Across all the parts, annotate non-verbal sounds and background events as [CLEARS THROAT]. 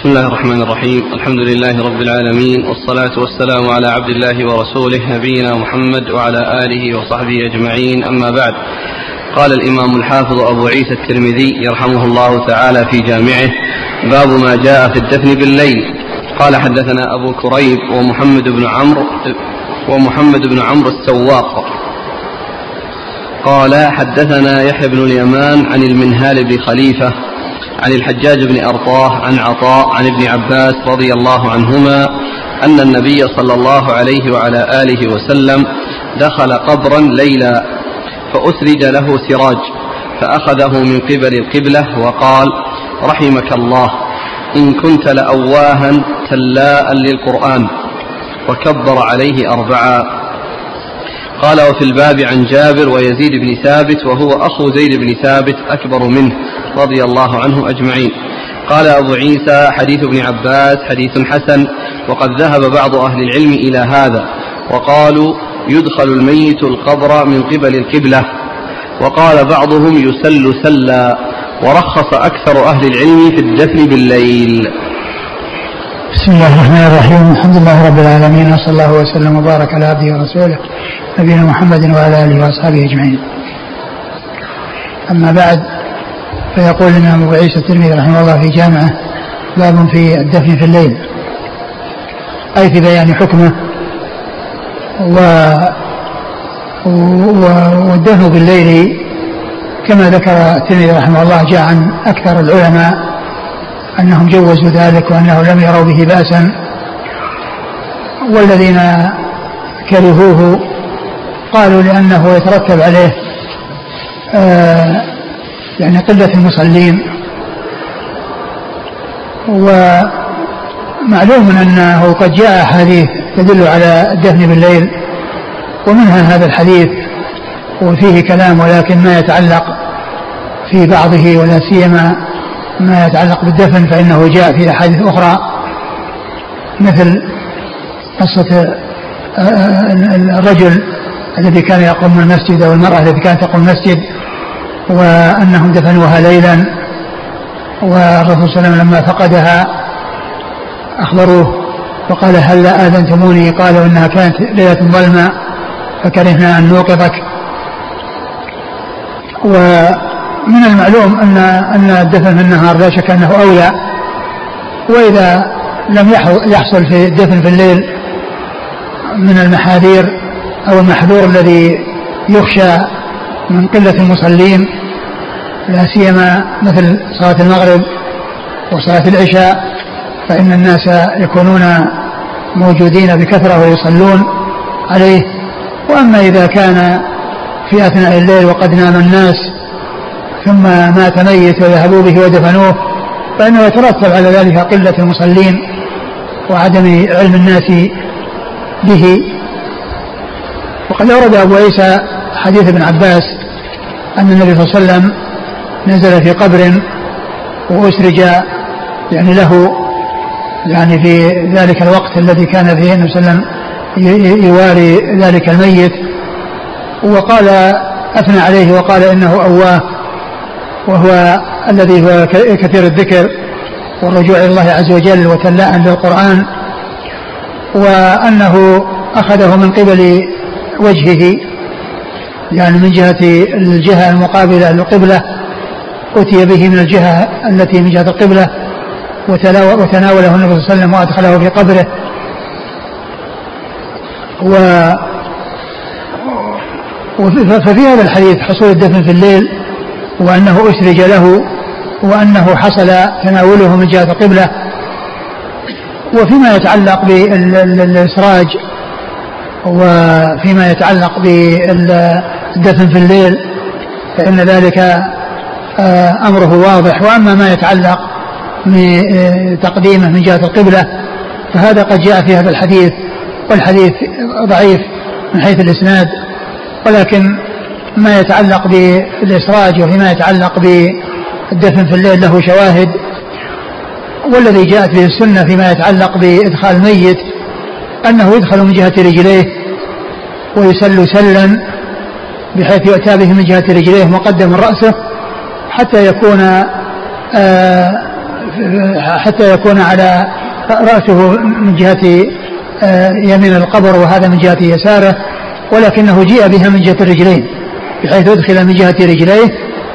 بسم الله الرحمن الرحيم. الحمد لله رب العالمين والصلاة والسلام على عبد الله ورسوله نبينا محمد وعلى آله وصحبه أجمعين. أما بعد قال الإمام الحافظ أبو عيسى الترمذي يرحمه الله تعالى في جامعه باب ما جاء في الدفن بالليل قال حدثنا أبو كريب ومحمد بن عمرو ومحمد بن عمرو السواق. قال حدثنا يحيى بن اليمان عن المنهال بن خليفة عن الحجاج بن أرطاه عن عطاء عن ابن عباس رضي الله عنهما أن النبي صلى الله عليه وعلى آله وسلم دخل قبرا ليلا فأسرج له سراج فأخذه من قبل القبلة وقال رحمك الله إن كنت لأواها تلاء للقرآن. وكبر عليه أربعا قال وفي الباب عن جابر ويزيد بن ثابت وهو أخو زيد بن ثابت أكبر منه رضي الله عنه أجمعين. قال أبو عيسى حديث ابن عباس حديث حسن وقد ذهب بعض أهل العلم إلى هذا وقالوا يدخل الميت القبر من قبل القبلة. وقال بعضهم يسل سلا ورخص أكثر أهل العلم في الدفن بالليل. بسم الله الرحمن الرحيم. الحمد لله رب العالمين وصلى الله وسلم وبارك على عبده ورسوله نبينا محمد وعلى آله وأصحابه أجمعين. أما بعد فيقول الإمام أبو عيسى الترمذي رحمه الله في جامعه باب في الدفن في الليل أي في بيان حكمه و والدفن بالليل كما ذكر الترمذي رحمه الله جاء عن أكثر العلماء أنهم جوزوا ذلك وأنه لم يروا به بأسا والذين كرهوه قالوا لأنه يترتب عليه آه يعني قلة المصلين. ومعلوم أنه قد جاء أحاديث تدل على الدفن بالليل ومنها هذا الحديث وفيه كلام ولكن ما يتعلق في بعضه ولا سيما ما يتعلق بالدفن فإنه جاء في أحاديث أخرى مثل قصة آه، آه، الرجل الذي كان يقوم المسجد أو المرأة التي كانت تقوم المسجد وأنهم دفنوها ليلا والرسول صلى الله عليه وسلم لما فقدها أخبروه وقال هل آذنتموني؟ قالوا إنها كانت ليلة ظلمة فكرهنا أن نوقظك و من المعلوم أن أن الدفن في النهار لا شك أنه أولى وإذا لم يحصل في الدفن في الليل من المحاذير أو المحذور الذي يخشى من قلة المصلين لا سيما مثل صلاة المغرب وصلاة العشاء فإن الناس يكونون موجودين بكثرة ويصلون عليه. وأما إذا كان في أثناء الليل وقد نام الناس ثم مات ميت وذهبوا به ودفنوه فإنه يترتب على ذلك قلة المصلين وعدم علم الناس به. وقد أورد أبو عيسى حديث ابن عباس أن النبي صلى الله عليه وسلم نزل في قبر وأسرج يعني له يعني في ذلك الوقت الذي كان فيه النبي صلى الله عليه وسلم يواري ذلك الميت. وقال أثنى عليه وقال إنه أواه. وهو الذي هو كثير الذكر والرجوع إلى الله عز وجل وتلاء للقران وأنه أخذه من قبل وجهه يعني من جهة الجهة المقابلة للقبلة أتي به من الجهة التي من جهة القبلة وتناوله النبي صلى الله عليه وسلم وأدخله في قبره. و ففي هذا الحديث حصول الدفن في الليل وأنه أسرج له وأنه حصل تناوله من جهة القبلة. وفيما يتعلق بالإسراج وفيما يتعلق بالدفن في الليل فإن ذلك آه، أمره واضح. وأما ما يتعلق بتقديمه من جهة القبلة فهذا قد جاء في هذا الحديث والحديث ضعيف من حيث الإسناد ولكن ما يتعلق بالإسراج وفيما يتعلق بالدفن في الليل له شواهد والذي جاءت به السنة فيما يتعلق بإدخال الميت أنه يدخل من جهة رجليه ويسل سلا بحيث يؤتى به من جهة رجليه مقدم رأسه حتى يكون آه حتى يكون على رأسه من جهة آه، يمين القبر وهذا من جهة يساره ولكنه جيء بها من جهة الرجلين بحيث أدخل من جهة رجليه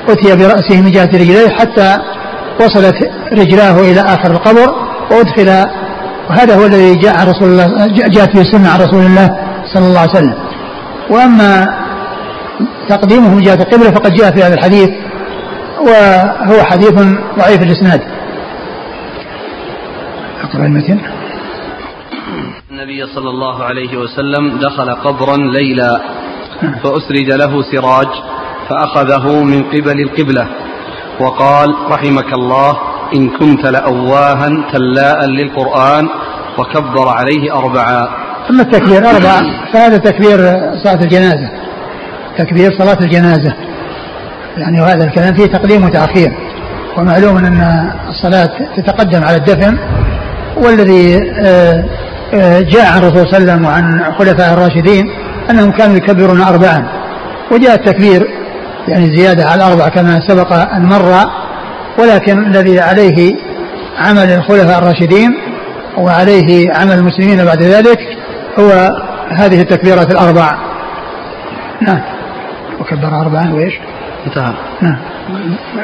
أتي برأسه من جهة رجليه حتى وصلت رجلاه إلى آخر القبر وأدخل. وهذا هو الذي جاء رسول الله جاءت به السنة عن رسول الله صلى الله عليه وسلم. وأما تقديمه من جهة القبلة فقد جاء في هذا الحديث وهو حديث ضعيف الإسناد. أقرأ المتن. النبي صلى الله عليه وسلم دخل قبرا ليلا. فأسرج له سراج فأخذه من قبل القبلة. وقال رحمك الله إن كنت لأواها تلاء للقرآن وكبر عليه أربعا أما التكبير أربعة فهذا تكبير صلاة الجنازة. تكبير صلاة الجنازة. يعني وهذا الكلام فيه تقديم وتأخير. ومعلوم أن الصلاة تتقدم على الدفن. والذي آه، آه، جاء عن الرسول صلى الله عليه وسلم وعن خلفاء الراشدين أنهم كانوا يكبرون أربعا وجاء التكبير يعني زيادة على الأربع كما سبق أن مر ولكن الذي عليه عمل الخلفاء الراشدين وعليه عمل المسلمين بعد ذلك هو هذه التكبيرات الأربع نعم. وكبر أربعا وإيش؟ انتهى. نعم.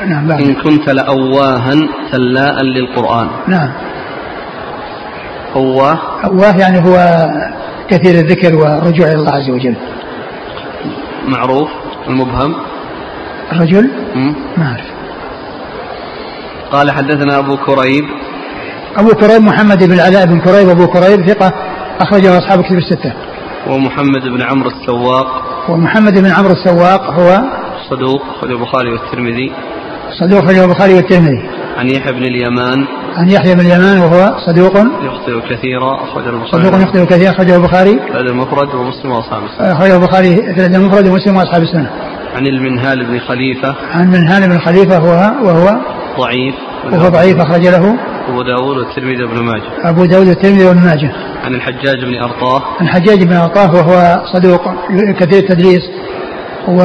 نعم بعد. إن كنت لأواها تلاء للقرآن. نعم. أواه أواه يعني هو كثير الذكر والرجوع إلى الله عز وجل. معروف المبهم. الرجل؟ ما أعرف. قال حدثنا أبو كريب. أبو كريب محمد بن العلاء بن كريب أبو كريب ثقة أخرجه أصحاب كتب الستة. ومحمد بن عمرو السواق. ومحمد بن عمرو السواق هو صدوق أخرجه البخاري والترمذي. صدوق أخرجه البخاري والترمذي. عن يحيى بن اليمان. عن يحيى بن اليمان وهو صدوق. يخطئ كثيرا أخرجه البخاري. صدوق يخطئ كثيرا أخرجه البخاري. في المفرد ومسلم وأصحاب السنة. أخرجه البخاري في المفرد ومسلم وأصحاب السنة. عن المنهال بن خليفة. عن المنهال بن خليفة وهو وهو ضعيف. وهو ضعيف أخرج له. أبو داود والترمذي وابن ماجه. أبو داود والترمذي وابن ماجه. عن الحجاج بن أرطاه. عن الحجاج بن أرطاه وهو صدوق كثير التدليس و...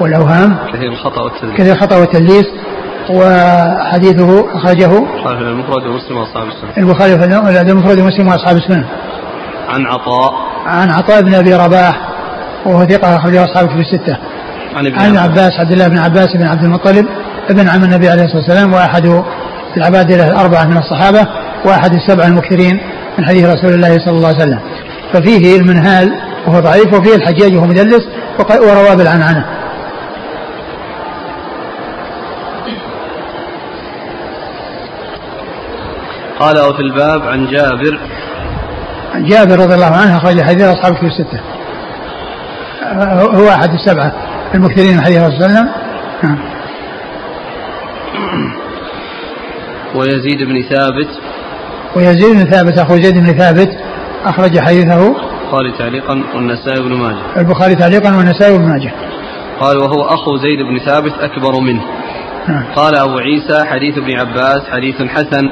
والأوهام. كثير الخطأ والتدليس. كثير الخطأ والتدليس. وحديثه أخرجه البخاري المفرد ومسلم وأصحاب السنة. البخاري في المفرد ومسلم وأصحاب السنة. عن عطاء. عن عطاء بن أبي رباح وهو ثقة أخرجه أصحابه في الستة. عن ابن عن عباس. عبد الله بن عباس بن عبد المطلب ابن عم النبي عليه الصلاة والسلام وأحد العبادلة الأربعة من الصحابة وأحد السبع المكثرين من حديث رسول الله صلى الله عليه وسلم. ففيه المنهال وهو ضعيف وفيه الحجاج وهو مدلس وروى بالعنعنة. قال وفي الباب عن جابر. عن جابر رضي الله عنه أخرج حديث أصحاب في الستة. هو أحد السبعة المكثرين من حديث الرسول صلى الله عليه وسلم. نعم. ويزيد بن ثابت. ويزيد بن ثابت أخو زيد بن ثابت أخرج حديثه. البخاري تعليقا والنسائي بن ماجه. البخاري تعليقا والنسائي بن ماجه. قال وهو أخو زيد بن ثابت أكبر منه. نعم. قال أبو عيسى حديث ابن عباس حديث حسن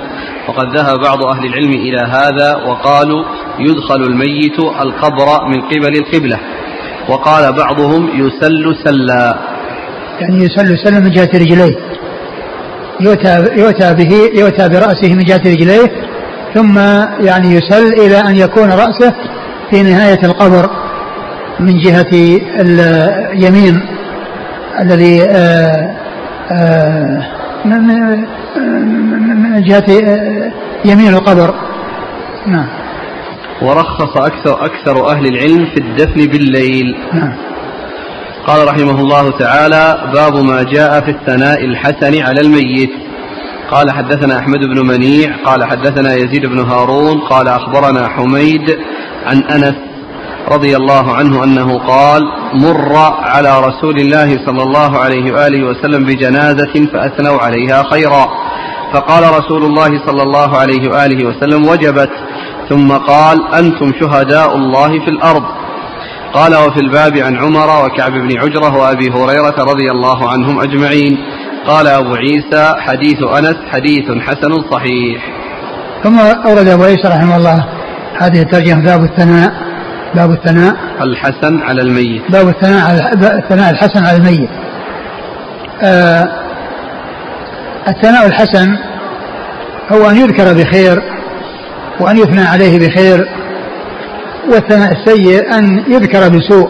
وقد ذهب بعض أهل العلم إلى هذا وقالوا يدخل الميت القبر من قبل القبلة. وقال بعضهم يسل سلا. يعني يسل سلا من جهة رجليه. يؤتى يؤتى به يؤتى برأسه من جهة رجليه ثم يعني يسل إلى أن يكون رأسه في نهاية القبر من جهة اليمين الذي آه، آه، من جهة آه، يمين القبر. نعم. ورخص أكثر أكثر أهل العلم في الدفن بالليل. نعم. قال رحمه الله تعالى باب ما جاء في الثناء الحسن على الميت. قال حدثنا أحمد بن منيع قال حدثنا يزيد بن هارون قال أخبرنا حميد عن أنس رضي الله عنه أنه قال مر على رسول الله صلى الله عليه وآله وسلم بجنازة فأثنوا عليها خيرا. فقال رسول الله صلى الله عليه وآله وسلم وجبت. ثم قال أنتم شهداء الله في الأرض. قال وفي الباب عن عمر وكعب بن عجرة وأبي هريرة رضي الله عنهم أجمعين. قال أبو عيسى حديث أنس حديث حسن صحيح. ثم أورد أبو عيسى رحمه الله هذه الترجمة باب الثناء. باب الثناء. الحسن على الميت. باب الثناء على الثناء الحسن على الميت. آه الثناء الحسن هو أن يذكر بخير وأن يثنى عليه بخير والثناء السيء أن يذكر بسوء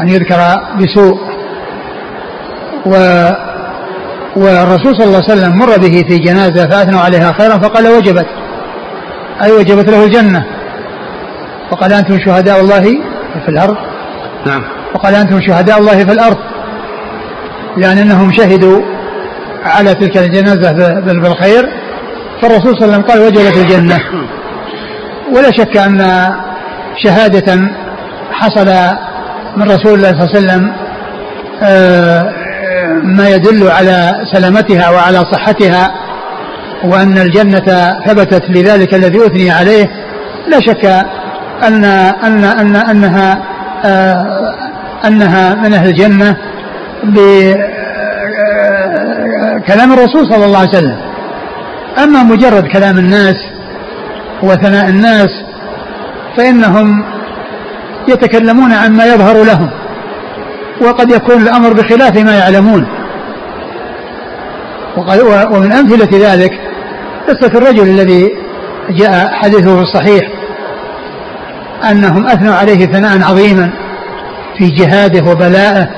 أن يذكر بسوء. و والرسول صلى الله عليه وسلم مر به في جنازة فأثنوا عليها خيرا فقال وجبت أي وجبت له الجنة. وقال أنتم شهداء الله في الأرض. نعم. وقال أنتم شهداء الله في الأرض. يعني أنهم شهدوا على تلك الجنازة بالخير. فالرسول صلى الله عليه وسلم قال وجبت الجنة. ولا شك أن شهادة حصل من رسول الله صلى الله عليه وسلم آه، ما يدل على سلامتها وعلى صحتها وأن الجنة ثبتت لذلك الذي أثني عليه. لا شك أن أن أن أنها آه، أنها من أهل الجنة بكلام آه، الرسول صلى الله عليه وسلم. أما مجرد كلام الناس وثناء الناس فإنهم يتكلمون عما يظهر لهم وقد يكون الأمر بخلاف ما يعلمون. ومن أمثلة ذلك قصة الرجل الذي جاء حديثه الصحيح أنهم أثنوا عليه ثناء عظيما في جهاده وبلائه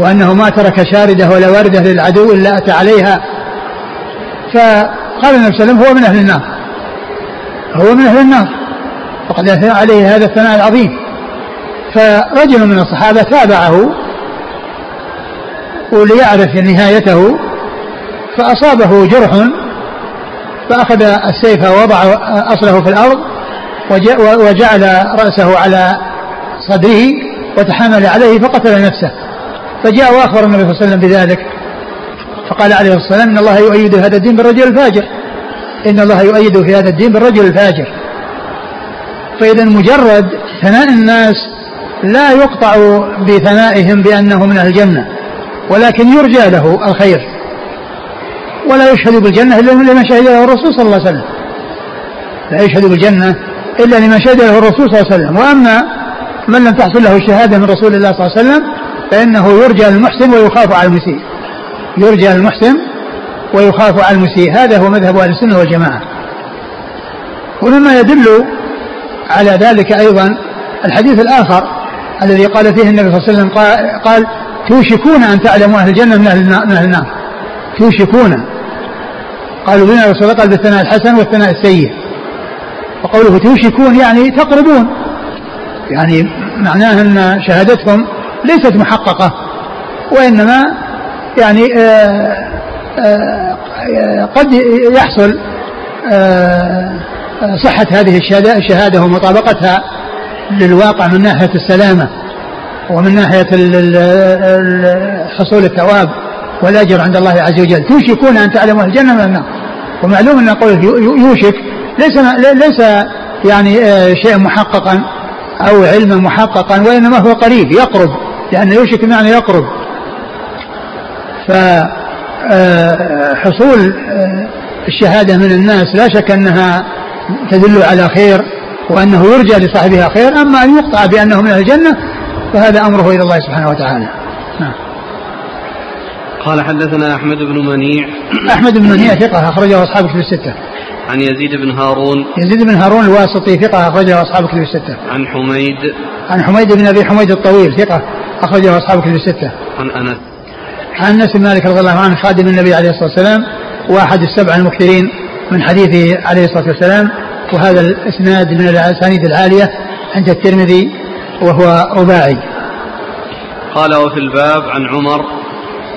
وأنه ما ترك شاردة ولا واردة للعدو إلا أتى عليها. فقال النبي صلى الله عليه وسلم هو من أهل النار. هو من أهل النار. وقد أثنى عليه هذا الثناء العظيم. فرجل من الصحابة تابعه وليعرف نهايته فأصابه جرح فأخذ السيف ووضع أصله في الأرض وجعل رأسه على صدره وتحامل عليه فقتل نفسه. فجاء وأخبر النبي صلى الله عليه وسلم بذلك. فقال عليه الصلاة والسلام إن الله يؤيد هذا الدين بالرجل الفاجر. إن الله يؤيد في هذا الدين بالرجل الفاجر. فإذا مجرد ثناء الناس لا يقطع بثنائهم بأنه من أهل الجنة ولكن يرجى له الخير. ولا يشهد بالجنة إلا لمن شهد له الرسول صلى الله عليه وسلم. لا يشهد بالجنة إلا لمن شهد له الرسول صلى الله عليه وسلم. وأما من لم تحصل له الشهادة من رسول الله صلى الله عليه وسلم فإنه يرجى المحسن ويخاف على المسيء. يرجى المحسن ويخاف على المسيء. هذا هو مذهب أهل السنة والجماعة. ومما يدل على ذلك أيضا الحديث الآخر الذي قال فيه النبي صلى الله عليه وسلم قال, قال توشكون أن تعلموا أهل الجنة من أهل النار. توشكون. قالوا بنا رسول الله قال بالثناء الحسن والثناء السيء. وقوله توشكون يعني تقربون. يعني معناه أن شهادتهم ليست محققة وإنما يعني آآ آآ قد يحصل صحة هذه الشهادة ومطابقتها للواقع من ناحية السلامة ومن ناحية حصول الثواب والأجر عند الله عز وجل. توشكون أن تعلموا الجنة من النار ومعلوم أن قوله يوشك ليس ليس يعني آه، شيء محققا أو علما محققا وإنما هو قريب يقرب لأن يوشك معنى يقرب. فحصول آه، آه، الشهادة من الناس لا شك أنها تدل على خير وأنه يرجى لصاحبها خير أما أن يقطع بأنه من الجنة فهذا أمره إلى الله سبحانه وتعالى. نعم. قال حدثنا أحمد بن منيع. أحمد بن منيع ثقة أخرجه أصحاب كتب الستة. عن يزيد بن هارون. يزيد بن هارون الواسطي ثقة أخرجه أصحاب كتب الستة. عن حميد. عن حميد بن أبي حميد الطويل ثقة أخرجه أصحاب كتب الستة. عن أنس. عن أنس بن مالك رضي الله عنه خادم النبي عليه الصلاة والسلام وأحد السبع المكثرين من حديثه عليه الصلاة والسلام وهذا الإسناد من الأسانيد العالية عند الترمذي وهو رباعي. قال وفي الباب عن عمر.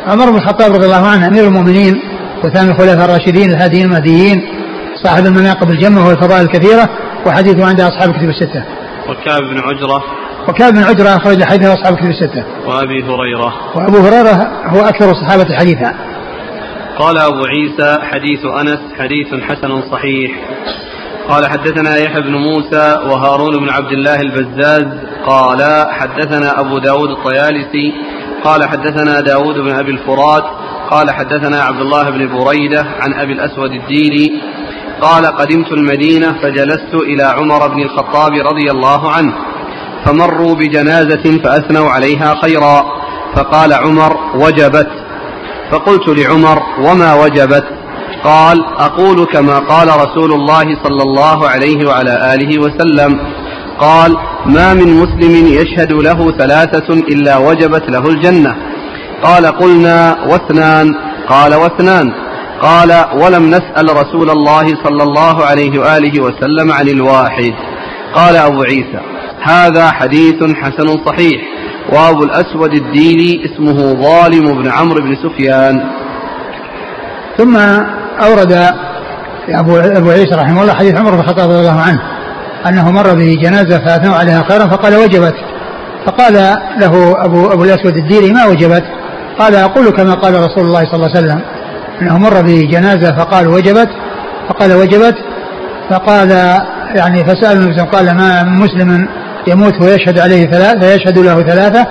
عمر بن الخطاب رضي الله عنه أمير المؤمنين وثاني الخلفاء الراشدين الهاديين المهديين صاحب المناقب الجمة والفضائل الكثيرة وحديثه عند أصحاب الكتب الستة. وكعب بن عجرة. وكعب بن عجرة أخرج حديثه أصحاب الكتب الستة. وأبي هريرة. وأبو هريرة هو أكثر الصحابة حديثا. قال أبو عيسى حديث أنس حديث حسن صحيح. قال حدثنا يحيى بن موسى وهارون بن عبد الله البزاز. قال حدثنا أبو داود الطيالسي. قال حدثنا داود بن أبي الفرات. قال حدثنا عبد الله بن بريدة عن أبي الأسود الديني. قال قدمت المدينة فجلست إلى عمر بن الخطاب رضي الله عنه فمروا بجنازة فأثنوا عليها خيرا فقال عمر وجبت فقلت لعمر وما وجبت؟ قال أقول كما قال رسول الله صلى الله عليه وعلى آله وسلم قال ما من مسلم يشهد له ثلاثة إلا وجبت له الجنة قال قلنا واثنان قال واثنان قال ولم نسأل رسول الله صلى الله عليه وآله وسلم عن الواحد. قال أبو عيسى هذا حديث حسن صحيح. وأبو الأسود الديلي اسمه ظالم بن عمرو بن سفيان. ثم أورد أبو أبو عيسى رحمه الله حديث عمر بن الخطاب رضي الله عنه أنه مر به جنازة فأثنوا عليها خيرا فقال وجبت. فقال له أبو أبو الأسود الديلي ما وجبت؟ قال أقول كما قال رسول الله صلى الله عليه وسلم. أنه مر به جنازة فقال وجبت فقال وجبت فقال يعني فسأل النبي قال ما مسلم يموت ويشهد عليه ثلاثة فيشهد له ثلاثة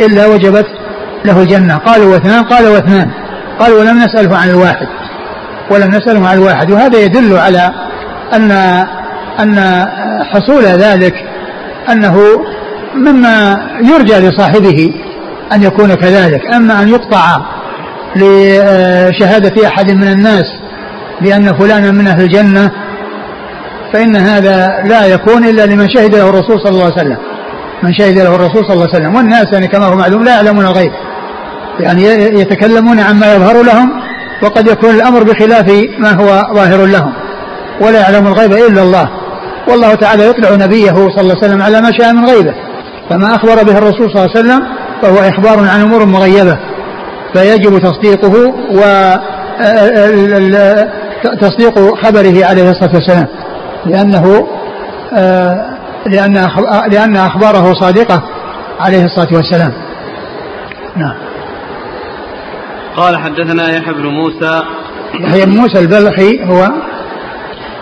إلا وجبت له الجنة. قالوا واثنان قال واثنان. قال ولم نسأله عن الواحد ولم نسأله عن الواحد. وهذا يدل على أن أن حصول ذلك أنه مما يرجى لصاحبه أن يكون كذلك. أما أن يقطع لشهادة أحد من الناس بأن فلانا من أهل الجنة فإن هذا لا يكون إلا لمن شهد له الرسول صلى الله عليه وسلم. من شهد له الرسول صلى الله عليه وسلم. والناس يعني كما هو معلوم لا يعلمون الغيب. يعني يتكلمون عما يظهر لهم وقد يكون الأمر بخلاف ما هو ظاهر لهم. ولا يعلم الغيب إلا الله. والله تعالى يطلع نبيه صلى الله عليه وسلم على ما شاء من غيبه. فما أخبر به الرسول صلى الله عليه وسلم فهو إخبار عن أمور مغيبة. فيجب تصديقه و تصديق خبره عليه الصلاة والسلام. لأنه لأن لأن أخباره صادقة عليه الصلاة والسلام. نعم. قال حدثنا يحيى بن موسى. يحيى بن موسى البلخي هو؟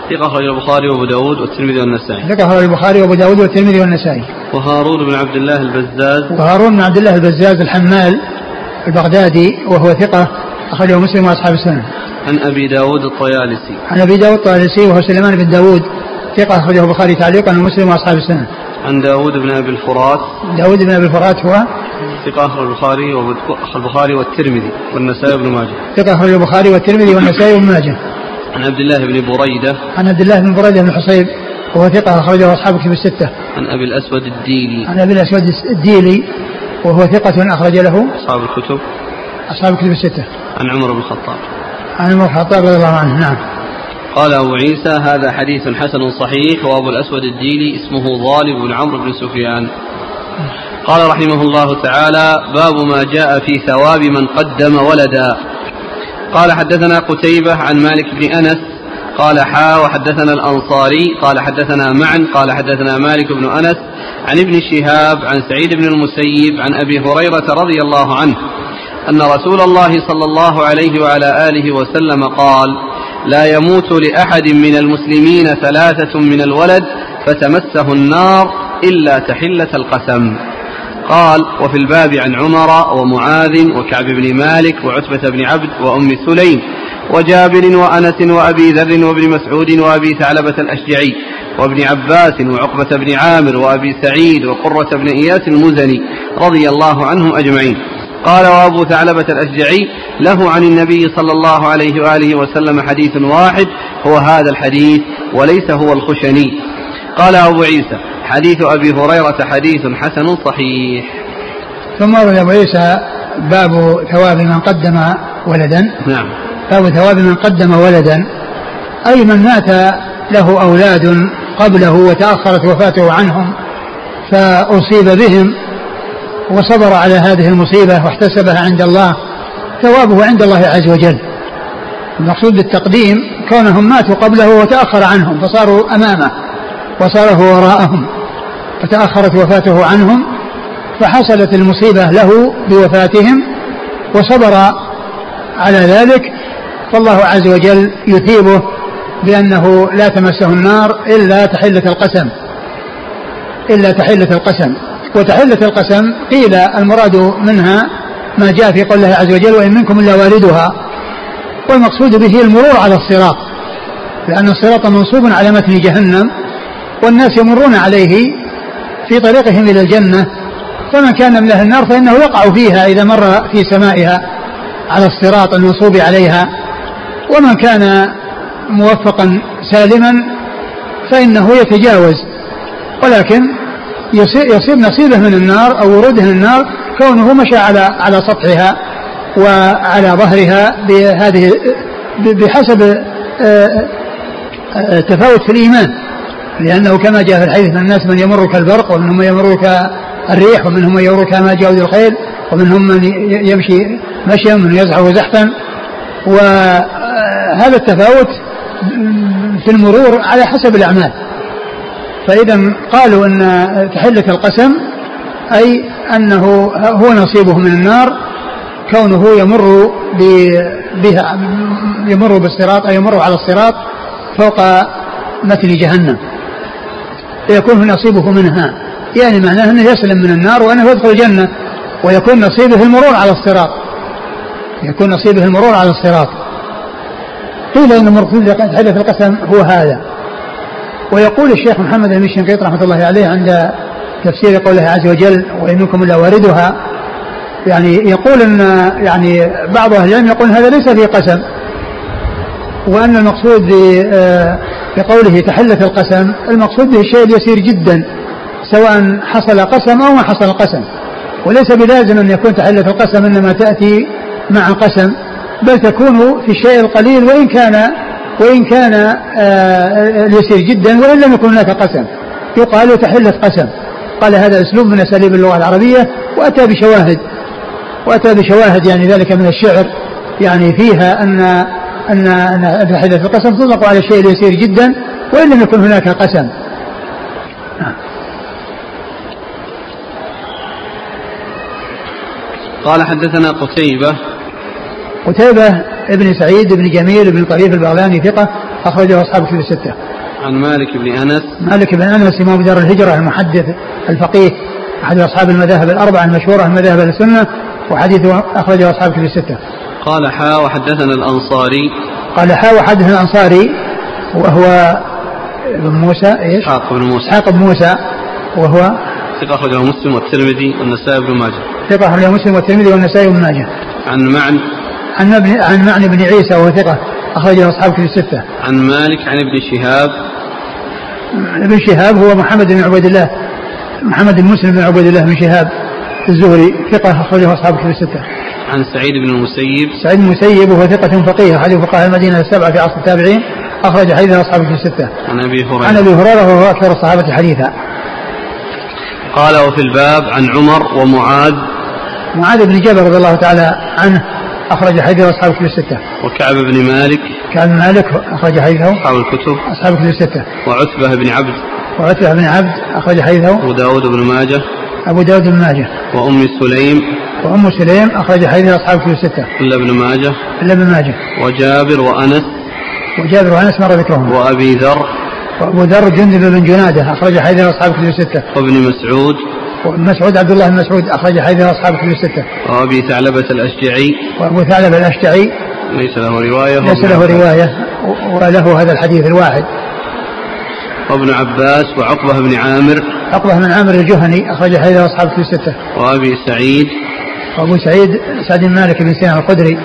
ثقة أخرج البخاري وأبو داود والترمذي والنسائي. ثقة أخرج البخاري وأبو داود والترمذي والنسائي. وهارون بن عبد الله البزاز. وهارون بن عبد الله البزاز الحمال. البغدادي وهو ثقة أخرجه مسلم وأصحاب السنة. عن أبي داود الطيالسي. عن أبي داود الطيالسي وهو سليمان بن داود ثقة أخرجه البخاري تعليقا ومسلم وأصحاب السنة. عن داود بن أبي الفرات. داود بن أبي الفرات هو؟ ثقة أخرج البخاري البخاري والترمذي والنسائي بن ماجه. ثقة أخرج البخاري والترمذي والنسائي بن ماجه. عن عبد الله بن بريدة. عن عبد الله بن بريدة بن حصيب وهو ثقة أخرجه أصحاب كتب الستة. عن أبي الأسود الديلي. عن أبي الأسود الديلي وهو ثقة أخرج له أصحاب الكتب. أصحاب الكتب الستة. عن عمر بن الخطاب. عن عمر بن الخطاب رضي الله عنه نعم. قال أبو عيسى هذا حديث حسن صحيح وأبو الأسود الديلي اسمه ظالم بن عمرو بن سفيان. قال رحمه الله تعالى باب ما جاء في ثواب من قدم ولدا. قال حدثنا قتيبة عن مالك بن أنس قال حا وحدثنا الأنصاري قال حدثنا معا قال حدثنا مالك بن أنس عن ابن شهاب عن سعيد بن المسيب عن أبي هريرة رضي الله عنه أن رسول الله صلى الله عليه وعلى آله وسلم قال لا يموت لأحد من المسلمين ثلاثة من الولد فتمسه النار إلا تحلة القسم. قال وفي الباب عن عمر ومعاذ وكعب بن مالك وعتبة بن عبد وأم سليم وجابر وأنس وأبي ذر وابن مسعود وأبي ثعلبة الأشجعي وابن عباس وعقبة بن عامر وأبي سعيد وقرة بن إياس المزني رضي الله عنهم أجمعين. قال وأبو ثعلبة الأشجعي له عن النبي صلى الله عليه وآله وسلم حديث واحد هو هذا الحديث وليس هو الخشني. قال أبو عيسى حديث أبي هريرة حديث حسن صحيح. ثم أبو عيسى باب ثواب من قدم ولدا. نعم. باب ثواب من قدم ولدا. أي من مات له أولاد قبله وتأخرت وفاته عنهم فأصيب بهم وصبر على هذه المصيبة واحتسبها عند الله. ثوابه عند الله عز وجل. المقصود بالتقديم كونهم ماتوا قبله وتأخر عنهم فصاروا أمامه وصار هو وراءهم فتأخرت وفاته عنهم فحصلت المصيبة له بوفاتهم وصبر على ذلك فالله عز وجل يثيبه بأنه لا تمسه النار إلا تحلة القسم. إلا تحلة القسم. وتحلة القسم قيل المراد منها ما جاء في قول الله عز وجل وإن منكم إلا واردها. والمقصود به المرور على الصراط لأن الصراط منصوب على متن جهنم والناس يمرون عليه في طريقهم إلى الجنة. فمن كان من أهل النار فإنه يقع فيها إذا مر في سمائها على الصراط المنصوب عليها. ومن كان موفقا سالما فإنه يتجاوز. ولكن يصيب نصيبه من النار أو وروده من النار كونه مشى على على سطحها وعلى ظهرها بهذه بحسب آه، آه، تفاوت في الإيمان. لأنه كما جاء في الحديث من الناس من يمر كالبرق ومنهم من يمر كالريح ومنهم من يمر كما جاء الخيل ومنهم من يمشي مشيا ومن يزحف زحفا. وهذا التفاوت في المرور على حسب الأعمال. فإذا قالوا أن تحلة القسم أي أنه هو نصيبه من النار كونه يمر بها يمر بالصراط أي يمر على الصراط فوق متن جهنم. فيكون نصيبه منها. يعني معناه أنه يسلم من النار وأنه يدخل الجنة ويكون نصيبه المرور على الصراط. يكون نصيبه المرور على الصراط. قيل إن مركوز حدث القسم هو هذا. ويقول الشيخ محمد بن الشنقيط رحمة الله عليه عند تفسير قوله عز وجل وان منكم إلا واردها. يعني يقول ان يعني بعض أهل العلم يقول هذا ليس في قسم. وأن المقصود بقوله آه، تحلت القسم المقصود به الشيء اليسير جدا سواء حصل قسم أو ما حصل قسم. وليس بلازم أن يكون تحلت القسم إنما تأتي مع قسم. بل تكون في الشيء القليل وإن كان وإن كان آه، يسير جدا وإن لم يكن هناك قسم. يقال تحلة قسم. قال هذا أسلوب من أساليب اللغة العربية وأتى بشواهد. وأتى بشواهد يعني ذلك من الشعر. يعني فيها أن أن أن تحلة القسم تطلق على الشيء اليسير جدا وإن لم يكن هناك قسم. قال حدثنا قتيبة قتيبة ابن سعيد بن جميل بن طريف البغلاني ثقة أخرجه أصحاب كتب الستة. عن مالك بن أنس مالك بن أنس إمام دار الهجرة المحدث الفقيه أحد أصحاب المذاهب الأربعة المشهورة من مذاهب السنة وحديثه أخرجه أصحاب كتب الستة. قال حا وحدثنا الأنصاري قال حا وحدثنا الأنصاري وهو ابن موسى إيش؟ إسحاق بن موسى إسحاق بن موسى وهو ثقة أخرجه مسلم والترمذي والنسائي بن ماجه. ثقة أخرجه مسلم والترمذي والنسائي بن ماجه. عن معن عن ابن عن معنى بن عيسى وهو ثقة أخرجه أصحاب كتب الستة. عن مالك عن ابن شهاب ابن شهاب هو محمد بن عبيد الله محمد بن مسلم بن عبيد الله بن شهاب الزهري ثقة أخرجه أصحاب كتب الستة. عن سعيد بن المسيب سعيد بن المسيب وهو ثقة فقيه أحد فقهاء المدينة السبعة في عصر التابعين أخرج حديث أصحاب كتب الستة. عن أبي هريرة عن أبي هريرة وهو أكثر الصحابة حديثا. قال وفي الباب عن عمر ومعاذ معاذ بن جبل رضي الله تعالى عنه أخرج حديث أصحاب الكتب الستة. وكعب بن مالك كعب بن مالك أخرج حديثه أصحاب الكتب أصحاب الكتب الستة. وعتبة بن عبد وعتبة بن عبد أخرج حديثه أبو داود بن ماجه أبو داود بن ماجه وأم سليم وأم سليم أخرج حديث أصحاب الكتب الستة. إلا ابن ماجه إلا ابن ماجه. وجابر وأنس وجابر وأنس مر ذكرهم. وأبي ذر وأبو ذر جندب بن جنادة أخرج حديث أصحاب الكتب الستة. وابن مسعود مسعود عبد الله بن مسعود أخرج حديث أصحاب الكتب الستة. وأبي ثعلبة الأشجعي وأبو ثعلبة الأشجعي ليس له رواية ليس له رواية وله هذا الحديث الواحد. وابن عباس وعقبة بن عامر عقبة بن عامر الجهني أخرج حديث أصحاب الكتب الستة. وأبي سعيد وأبو سعيد سعد بن مالك بن سنان الخدري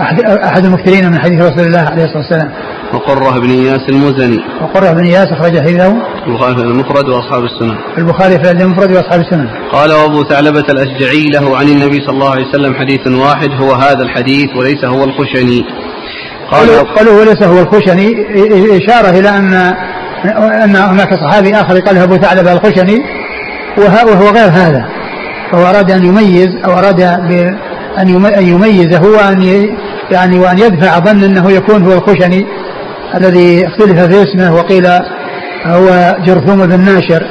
أحد, أحد المكثرين من حديث رسول الله عليه الصلاة والسلام. وقرة بن إياس المزني. وقرة بن إياس أخرج حديثه. البخاري في المفرد وأصحاب السنن. البخاري في المفرد وأصحاب السنن. قال وأبو ثعلبة الأشجعي له عن النبي صلى الله عليه وسلم حديث واحد هو هذا الحديث وليس هو الخشني. قالوا قالوا وليس هو الخشني. إشارة إلى أن أن هناك صحابي آخر قال أبو ثعلبة الخشني وهو غير هذا. فهو أراد أن يميز أو أراد أن يميزه وأن يعني وأن يدفع ظن أنه يكون هو الخشني الذي اختلف في اسمه وقيل هو جرثوم بن ناشر.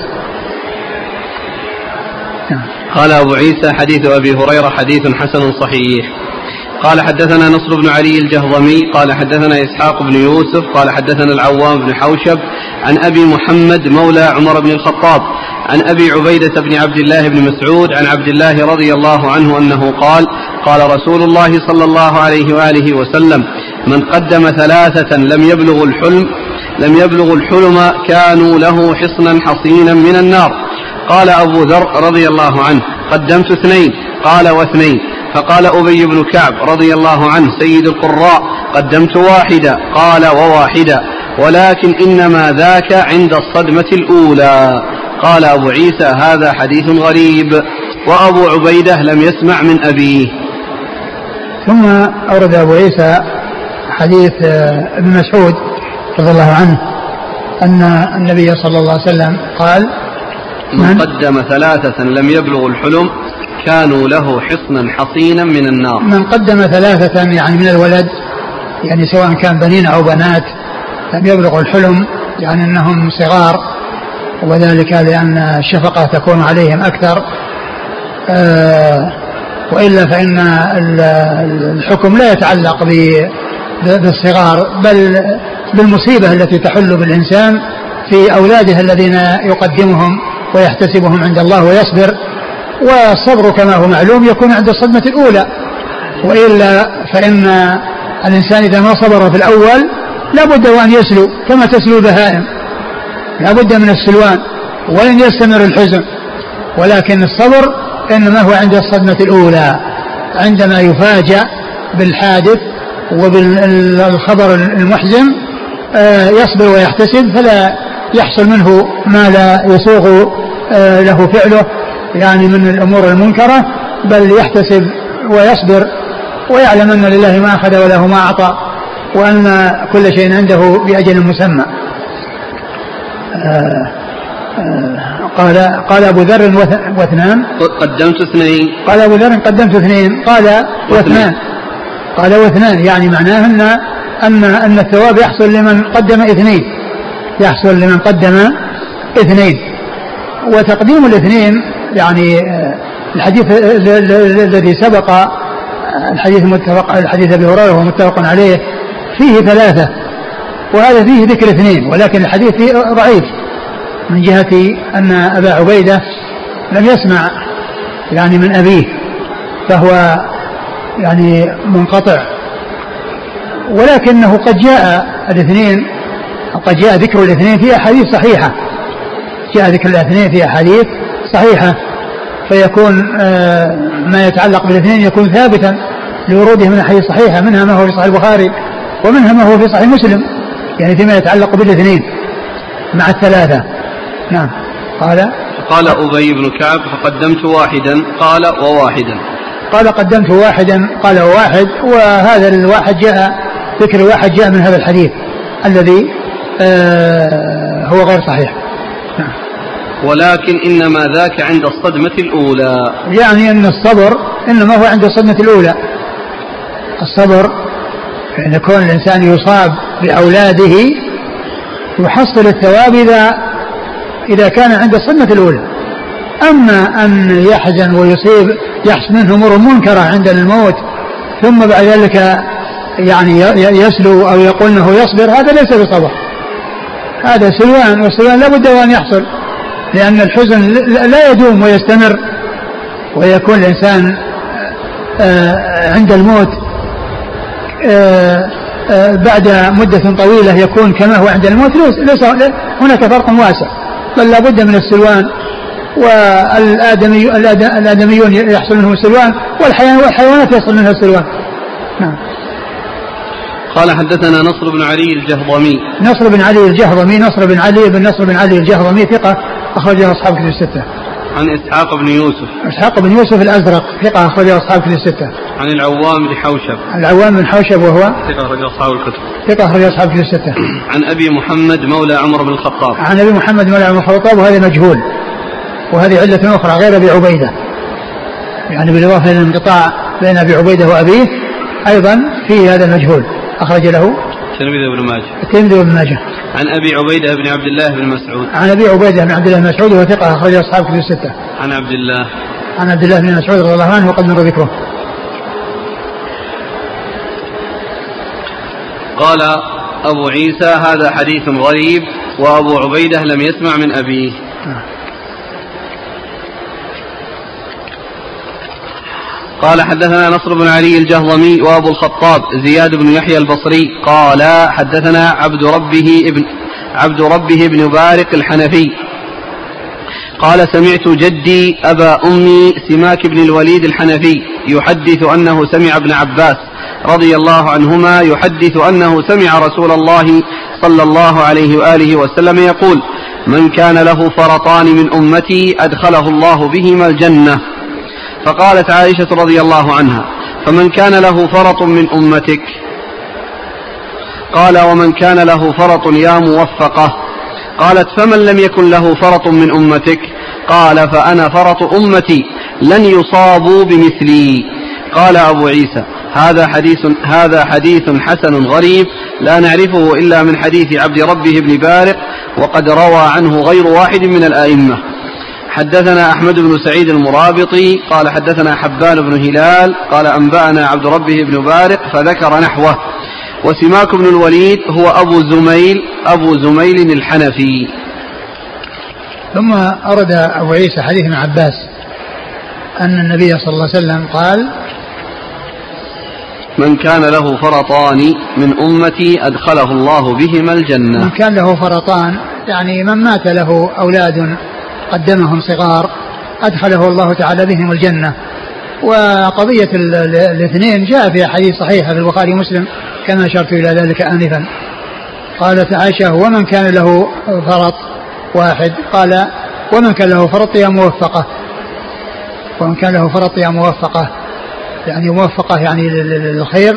قال أبو عيسى حديث أبي هريرة حديث حسن صحيح. قال حدثنا نصر بن علي الجهضمي قال حدثنا إسحاق بن يوسف قال حدثنا العوام بن حوشب عن أبي محمد مولى عمر بن الخطاب عن أبي عبيدة بن عبد الله بن مسعود عن عبد الله رضي الله عنه أنه قال قال رسول الله صلى الله عليه وآله وسلم من قدم ثلاثة لم يبلغ الحلم لم يبلغ الحلم كانوا له حصنا حصينا من النار. قال أبو ذر رضي الله عنه قدمت اثنين. قال واثنين. فقال أبي بن كعب رضي الله عنه سيد القراء قدمت واحدة قال وواحدة ولكن إنما ذاك عند الصدمة الأولى. قال أبو عيسى هذا حديث غريب. وأبو عبيدة لم يسمع من أبيه. ثم أورد أبو عيسى حديث آه، ابن مسعود رضي الله عنه أن النبي صلى الله عليه وسلم قال من قدم ثلاثة لم يبلغوا الحلم كانوا له حصنا حصينا من النار. من قدم ثلاثة يعني من الولد يعني سواء كان بنين أو بنات لم يبلغوا الحلم يعني أنهم صغار وذلك لأن الشفقة تكون عليهم أكثر. آه وإلا فإن الحكم لا يتعلق بالصغار بل بالمصيبة التي تحل بالإنسان في أولاده الذين يقدمهم ويحتسبهم عند الله ويصبر. والصبر كما هو معلوم يكون عند الصدمة الأولى. وإلا فإن الإنسان إذا ما صبر في الأول لا بد وأن يسلو كما تسلو البهائم. لا بد من السلوان ولن يستمر الحزن. ولكن الصبر إنما هو عند الصدمة الأولى عندما يفاجأ بالحادث وبالخبر المحزن آه، يصبر ويحتسب فلا يحصل منه ما لا يسوغ آه، له فعله. يعني من الأمور المنكرة بل يحتسب ويصبر ويعلم أن لله ما أخذ وله ما أعطى وأن كل شيء عنده بأجل مسمى. آه، قال قال أبو ذر واثنان قدمت اثنين. قال أبو ذر قدمت اثنين. قال واثنان قال واثنان يعني معناه أن أن أن الثواب يحصل لمن قدم اثنين. يحصل لمن قدم اثنين. وتقديم الاثنين يعني آه، الحديث الذي سبق الحديث المتفق الحديث أبي هريرة وهو متفق عليه فيه ثلاثة وهذا فيه ذكر اثنين ولكن الحديث ضعيف من جهة أن أبا عبيدة لم يسمع يعني من أبيه فهو يعني منقطع ولكنه قد جاء الاثنين قد جاء ذكر الاثنين في أحاديث صحيحة جاء ذكر الاثنين في أحاديث صحيحة فيكون آه، ما يتعلق بالاثنين يكون ثابتا لوروده من أحاديث صحيحة منها ما هو في صحيح البخاري ومنها ما هو في صحيح مسلم يعني فيما يتعلق بالاثنين مع الثلاثة. نعم. قال؟ قال أبي بن كعب فقدمت واحدا قال وواحدا. قال قدمت واحدا قال وواحد وهذا الواحد جاء ذكر واحد جاء من هذا الحديث الذي آه هو غير صحيح. نعم. ولكن إنما ذاك عند الصدمة الأولى. يعني أن الصبر إنما هو عند الصدمة الأولى. الصبر أن يكون الإنسان يصاب بأولاده يحصل الثواب إذا إذا كان عند الصدمة الأولى. أما أن يحزن ويصيب يحصل منه أمور منكرة عند الموت ثم بعد ذلك يعني يسلو أو يقول أنه يصبر هذا ليس بصبر. هذا سلوان والسلوان لا بد أن يحصل. لأن الحزن لا يدوم ويستمر ويكون الإنسان آه، عند الموت آه، آه، بعد مدة طويلة يكون كما هو عند الموت. ليس هناك فرق واسع بل لابد من السلوان والآدمي الآدميون يحصل منهم السلوان والحيوانات يحصل منها السلوان نعم. قال حدثنا نصر بن علي الجهضمي. نصر بن علي الجهضمي نصر بن علي بن نصر بن علي الجهضمي ثقة أخرجه أصحاب كتب الستة. عن إسحاق بن يوسف. إسحاق بن يوسف الأزرق ثقة أخرجه أصحاب كتب الستة. عن العوام بن حوشب. العوام بن حوشب وهو؟ ثقة أخرجه أصحاب الكتب. ثقة أخرجه أصحاب كتب الستة. [CLEARS THROAT] عن أبي محمد مولى عمر بن الخطاب. عن أبي محمد مولى عمر بن الخطاب وهذا مجهول. وهذه علة أخرى غير أبي عبيدة. يعني بالإضافة إلى الانقطاع بين أبي عبيدة وأبيه أيضا في هذا المجهول. أخرج له الترمذي بن ماجه. الترمذي بن ماجه. عن أبي عبيدة بن عبد الله بن مسعود. عن أبي عبيدة بن عبد الله بن مسعود وهو ثقة أخرج اصحاب كتب الستة. عن عبد الله. عن عبد الله بن مسعود رضي الله عنه وقد مر ذكره. قال أبو عيسى هذا حديث غريب وأبو عبيدة لم يسمع من أبيه. قال حدثنا نصر بن علي الجهضمي وابو الخطاب زياد بن يحيى البصري قال حدثنا عبد ربه ابن عبد ربه بن بارق الحنفي. قال سمعت جدي أبا أمي سماك بن الوليد الحنفي يحدث أنه سمع ابن عباس رضي الله عنهما يحدث أنه سمع رسول الله صلى الله عليه وآله وسلم يقول من كان له فرطان من أمتي أدخله الله بهما الجنة. فقالت عائشة رضي الله عنها فمن كان له فرط من أمتك؟ قال ومن كان له فرط يا موفقة. قالت فمن لم يكن له فرط من أمتك؟ قال فأنا فرط أمتي لن يصابوا بمثلي. قال أبو عيسى هذا حديث هذا حديث حسن غريب لا نعرفه إلا من حديث عبد ربه بن بارق وقد روى عنه غير واحد من الآئمة. حدثنا أحمد بن سعيد المرابطي قال حدثنا حبان بن هلال قال أنبأنا عبد ربه بن بارق فذكر نحوه. وسماك بن الوليد هو أبو زميل أبو زميل الحنفي. ثم أرد أبو عيسى حديث ابن عباس أن النبي صلى الله عليه وسلم قال من كان له فرطان من أمتي أدخله الله بهما الجنة. من كان له فرطان يعني من مات له أولاد قدمهم صغار أدخله الله تعالى بهم الجنة. وقضية الاثنين جاء في أحاديث صحيحة في البخاري ومسلم كما أشرت إلى ذلك آنفا. قالت عائشة ومن كان له فرط واحد؟ قال ومن كان له فرط يا موفقة. ومن كان له فرط يا موفقة. يعني موفقة يعني للخير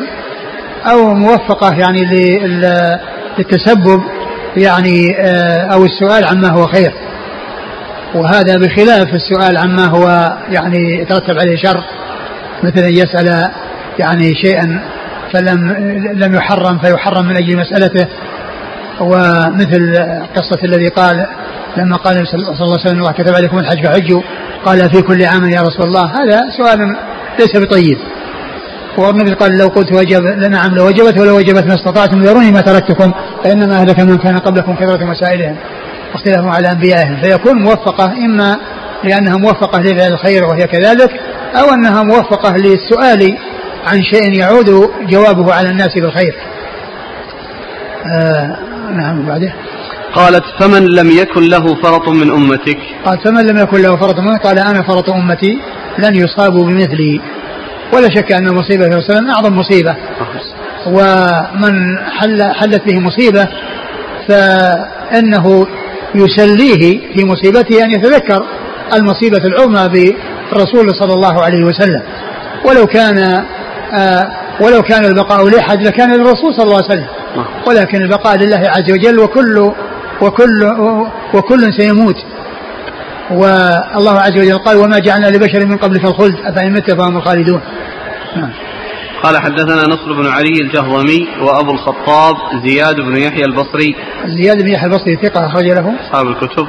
أو موفقة يعني للتسبب يعني آه، أو السؤال عما هو خير. وهذا بخلاف السؤال عما هو يعني يترتب عليه شر. مثل أن يسأل يعني شيئا فلم لم يحرم فيحرم من أجل مسألته. ومثل قصة الذي قال لما قال صلى الله عليه وسلم الله كتب عليكم الحج فحجوا. قال في كل عام يا رسول الله. هذا سؤال ليس بطيب. والنبي قال لو قلت وجب نعم لو وجبت ولو وجبت ما استطعتم ذروني ما تركتكم فإنما أهلك من كان قبلكم كثره مسائلهم واختلافهم على أنبيائهم فيكون موفقة إما لأنها موفقة لفعل الخير وهي كذلك أو أنها موفقة للسؤال عن شيء يعود جوابه على الناس بالخير. آه نعم بعده. قالت فمن لم يكن له فرط من أمتك؟ قال فمن لم يكن له فرط من أمتك قال أنا فرط أمتي لن يصابوا بمثلي. ولا شك أن مصيبه في وسلم أعظم مصيبة. ومن حل حلت به مصيبة فإنه يسليه في مصيبته أن يتذكر المصيبة العظمى بالرسول صلى الله عليه وسلم. ولو كان آه ولو كان البقاء لأحد لكان للرسول صلى الله عليه وسلم. ولكن البقاء لله عز وجل وكل وكل وكل سيموت. والله عز وجل قال وما جعلنا لبشر من قبلك الخلد. أفإن مت فهم الخالدون. نعم. قال حدثنا نصر بن علي الجهضمي وأبو الخطاب زياد بن يحيى البصري. زياد بن يحيى البصري ثقة أخرج له. أصحاب الكتب.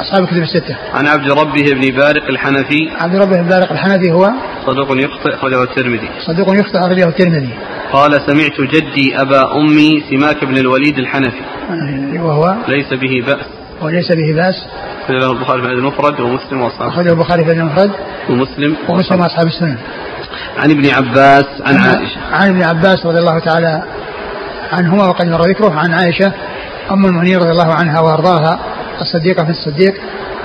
أصحاب الكتب الستة. عن عبد ربه بن بارق الحنفي. عبد ربه بن بارق الحنفي هو؟ صدوق يخطئ أخرجه الترمذي. صدوق يخطئ أخرجه الترمذي. قال سمعت جدي أبا أمي سماك بن الوليد الحنفي. وهو؟ ليس به بأس. وليس به بأس. أخرج له البخاري في المفرد ومسلم وأصحاب أخرجه البخاري في المفرد. ومسلم. ومسلم وأصحاب السنن. عن ابن عباس عن عائشة. عن ابن عباس رضي الله تعالى عنهما وقد مر ذكره عن عائشة أم المؤمنين رضي الله عنها وأرضاها الصديقة في الصديق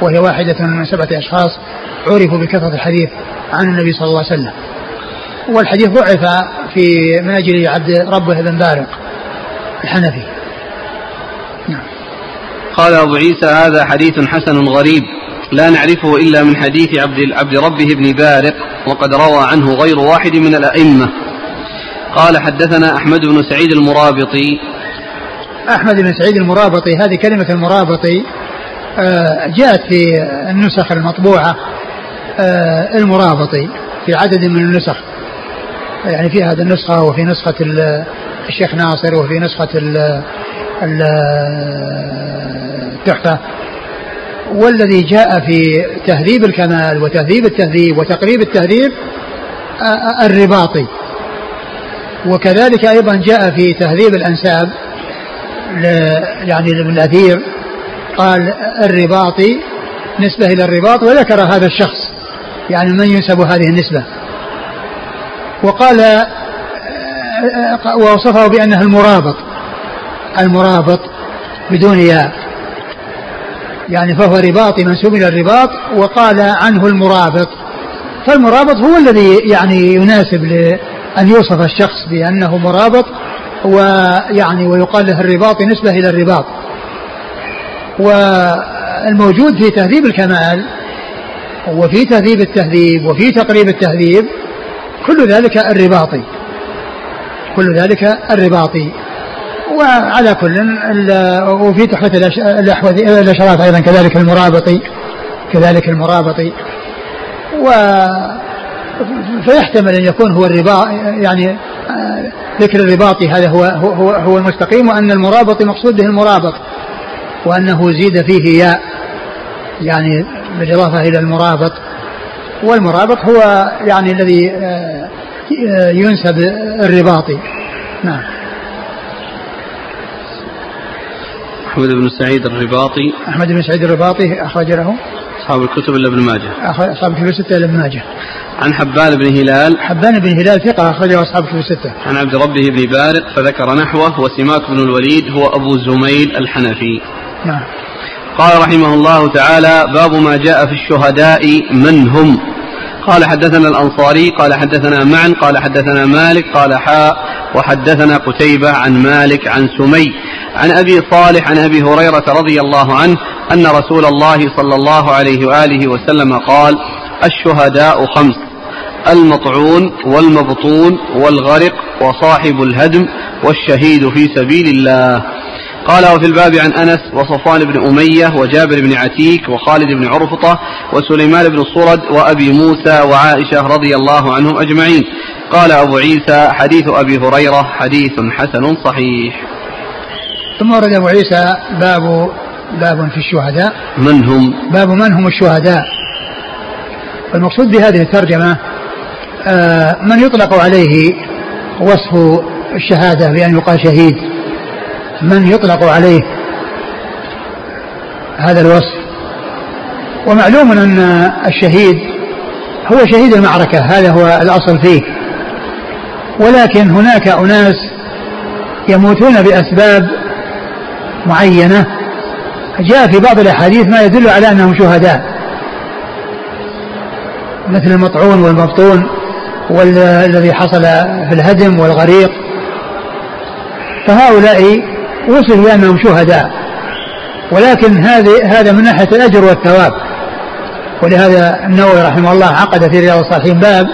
وهي واحدة من سبعة أشخاص عرفوا بكثرة الحديث عن النبي صلى الله عليه وسلم. والحديث ضعف في من أجل عبد ربه بن بارق الحنفي. نعم. قال أبو عيسى هذا حديث حسن غريب. لا نعرفه إلا من حديث عبد, عبد ربه بن بارق وقد روى عنه غير واحد من الأئمة. قال حدثنا أحمد بن سعيد المرابطي. أحمد بن سعيد المرابطي هذه كلمة المرابطي آه، جاءت في النسخ المطبوعة آه، المرابطي في عدد من النسخ. يعني في هذه النسخة وفي نسخة الشيخ ناصر وفي نسخة التحفة والذي جاء في تهذيب الكمال وتهذيب التهذيب وتقريب التهذيب الرباطي. وكذلك أيضا جاء في تهذيب الأنساب يعني من الأثير قال الرباطي نسبة إلى الرباط وذكر هذا الشخص يعني من ينسب هذه النسبة. وقال ووصفه بأنه المرابط المرابط بدون ياء. يعني فهو رباطي منسوب إلى الرباط وقال عنه المرابط. فالمرابط هو الذي يعني يناسب لأن يوصف الشخص بأنه مرابط ويعني ويقال له الرباط نسبة إلى الرباط. والموجود في تهذيب الكمال وفي تهذيب التهذيب وفي تقريب التهذيب كل ذلك الرباطي. كل ذلك الرباطي. وعلى كل وفي تحفة الأشراف أيضا كذلك المرابطي كذلك المرابطي. و فيحتمل أن يكون هو الرباط يعني ذكر الرباطي هذا هو هو هو المستقيم وأن المرابط مقصود به المرابط وأنه زيد فيه ياء يعني بالإضافة إلى المرابط. والمرابط هو يعني الذي آه، ينسب الرباطي. نعم. أحمد بن سعيد الرباطي. أحمد بن سعيد الرباطي أخرج له. أصحاب الكتب إلا ابن ماجه. أصحاب الكتب الستة إلا ابن ماجه. عن حبان بن هلال. حبان بن هلال ثقة أخرجه أصحاب الكتب الستة. عن عبد ربه بن بارق فذكر نحوه وسماك بن الوليد هو أبو زميل الحنفي. نعم. قال رحمه الله تعالى باب ما جاء في الشهداء من هم. قال حدثنا الأنصاري قال حدثنا معن قال حدثنا مالك قال حاء وحدثنا قتيبة عن مالك عن سمي عن أبي صالح عن أبي هريرة رضي الله عنه أن رسول الله صلى الله عليه وآله وسلم قال الشهداء خمس المطعون والمبطون والغرق وصاحب الهدم والشهيد في سبيل الله. قال وفي الباب عن أنس وصفوان بن أمية وجابر بن عتيك وخالد بن عرفطة وسليمان بن صرد وأبي موسى وعائشة رضي الله عنهم أجمعين. قال أبو عيسى حديث أبي هريرة حديث حسن صحيح. ثم ورد أبو عيسى باب باب في الشهداء. من هم؟ باب من هم الشهداء؟ المقصود بهذه الترجمة آه، من يطلق عليه وصف الشهادة بأن يقال شهيد؟ من يطلق عليه هذا الوصف. ومعلوم أن الشهيد هو شهيد المعركة هذا هو الأصل فيه. ولكن هناك أناس يموتون بأسباب معينة. جاء في بعض الأحاديث ما يدل على أنهم شهداء مثل المطعون والمبطون والذي حصل في الهدم والغريق. فهؤلاء وصف بأنهم شهداء. ولكن هذه هذا من ناحية الأجر والثواب. ولهذا النووي رحمه الله عقد في رياض الصالحين باب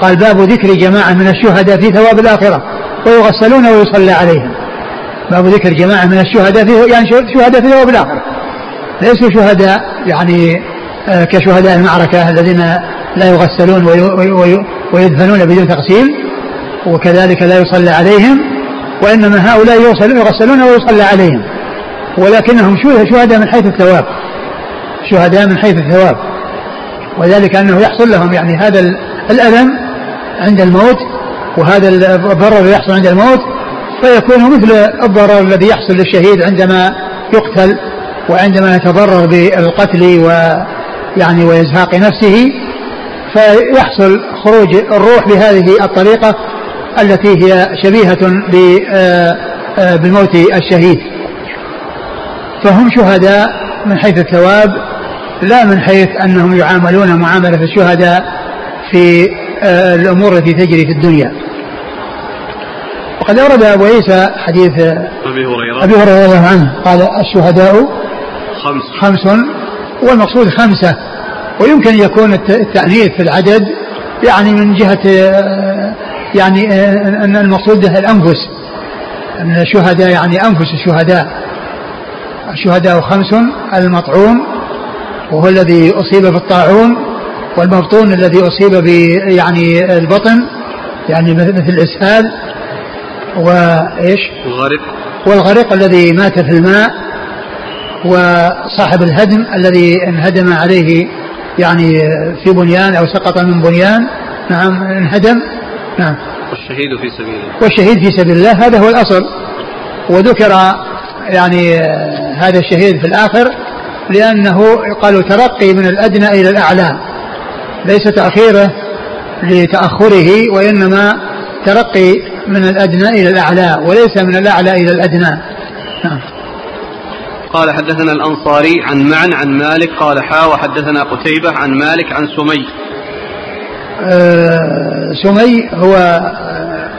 قال باب ذكر جماعة من الشهداء في ثواب الآخرة. ويغسلون ويصلى عليهم. باب ذكر جماعة من الشهداء في يعني شهداء في ثواب الآخرة. ليسوا شهداء يعني آه، كشهداء المعركة الذين لا يغسلون ويدفنون بدون تغسيل وكذلك لا يصلى عليهم. وإنما هؤلاء يغسلون ويصلى عليهم. ولكنهم شهداء من حيث الثواب. شهداء من حيث الثواب. وذلك أنه يحصل لهم يعني هذا الألم عند الموت وهذا الضرر يحصل عند الموت فيكون مثل الضرر الذي يحصل للشهيد عندما يقتل وعندما يتضرر بالقتل ويعني وإزهاق نفسه. فيحصل خروج الروح بهذه الطريقة التي هي شبيهة آه، آه، بموت الشهيد. فهم شهداء من حيث الثواب لا من حيث أنهم يعاملون معاملة الشهداء في آه، الأمور التي تجري في الدنيا. وقد أورد أبو عيسى حديث أبي هريرة. أبي هريرة رضي الله عنه قال الشهداء خمس. خمس والمقصود خمسة. ويمكن يكون التأنيث في العدد يعني من جهة يعني آه، أن المقصود الأنفس. أن الشهداء يعني أنفس الشهداء. الشهداء خمس المطعون وهو الذي أصيب بالطاعون والمبطون الذي أصيب ب يعني البطن يعني مثل الإسهال وإيش الغرق والغرق الذي مات في الماء وصاحب الهدم الذي انهدم عليه يعني في بنيان أو سقط من بنيان. نعم انهدم. نعم. والشهيد في سبيل الله. والشهيد في سبيل الله هذا هو الأصل. وذكر يعني هذا الشهيد في الآخر لأنه قالوا ترقي من الأدنى إلى الأعلى ليس تأخيره لتأخره وإنما ترقي من الأدنى إلى الأعلى وليس من الأعلى إلى الأدنى. نعم. قال حدثنا الأنصاري عن معن عن مالك قال حا وحدثنا قتيبة عن مالك عن سمي. آه سمي هو آه،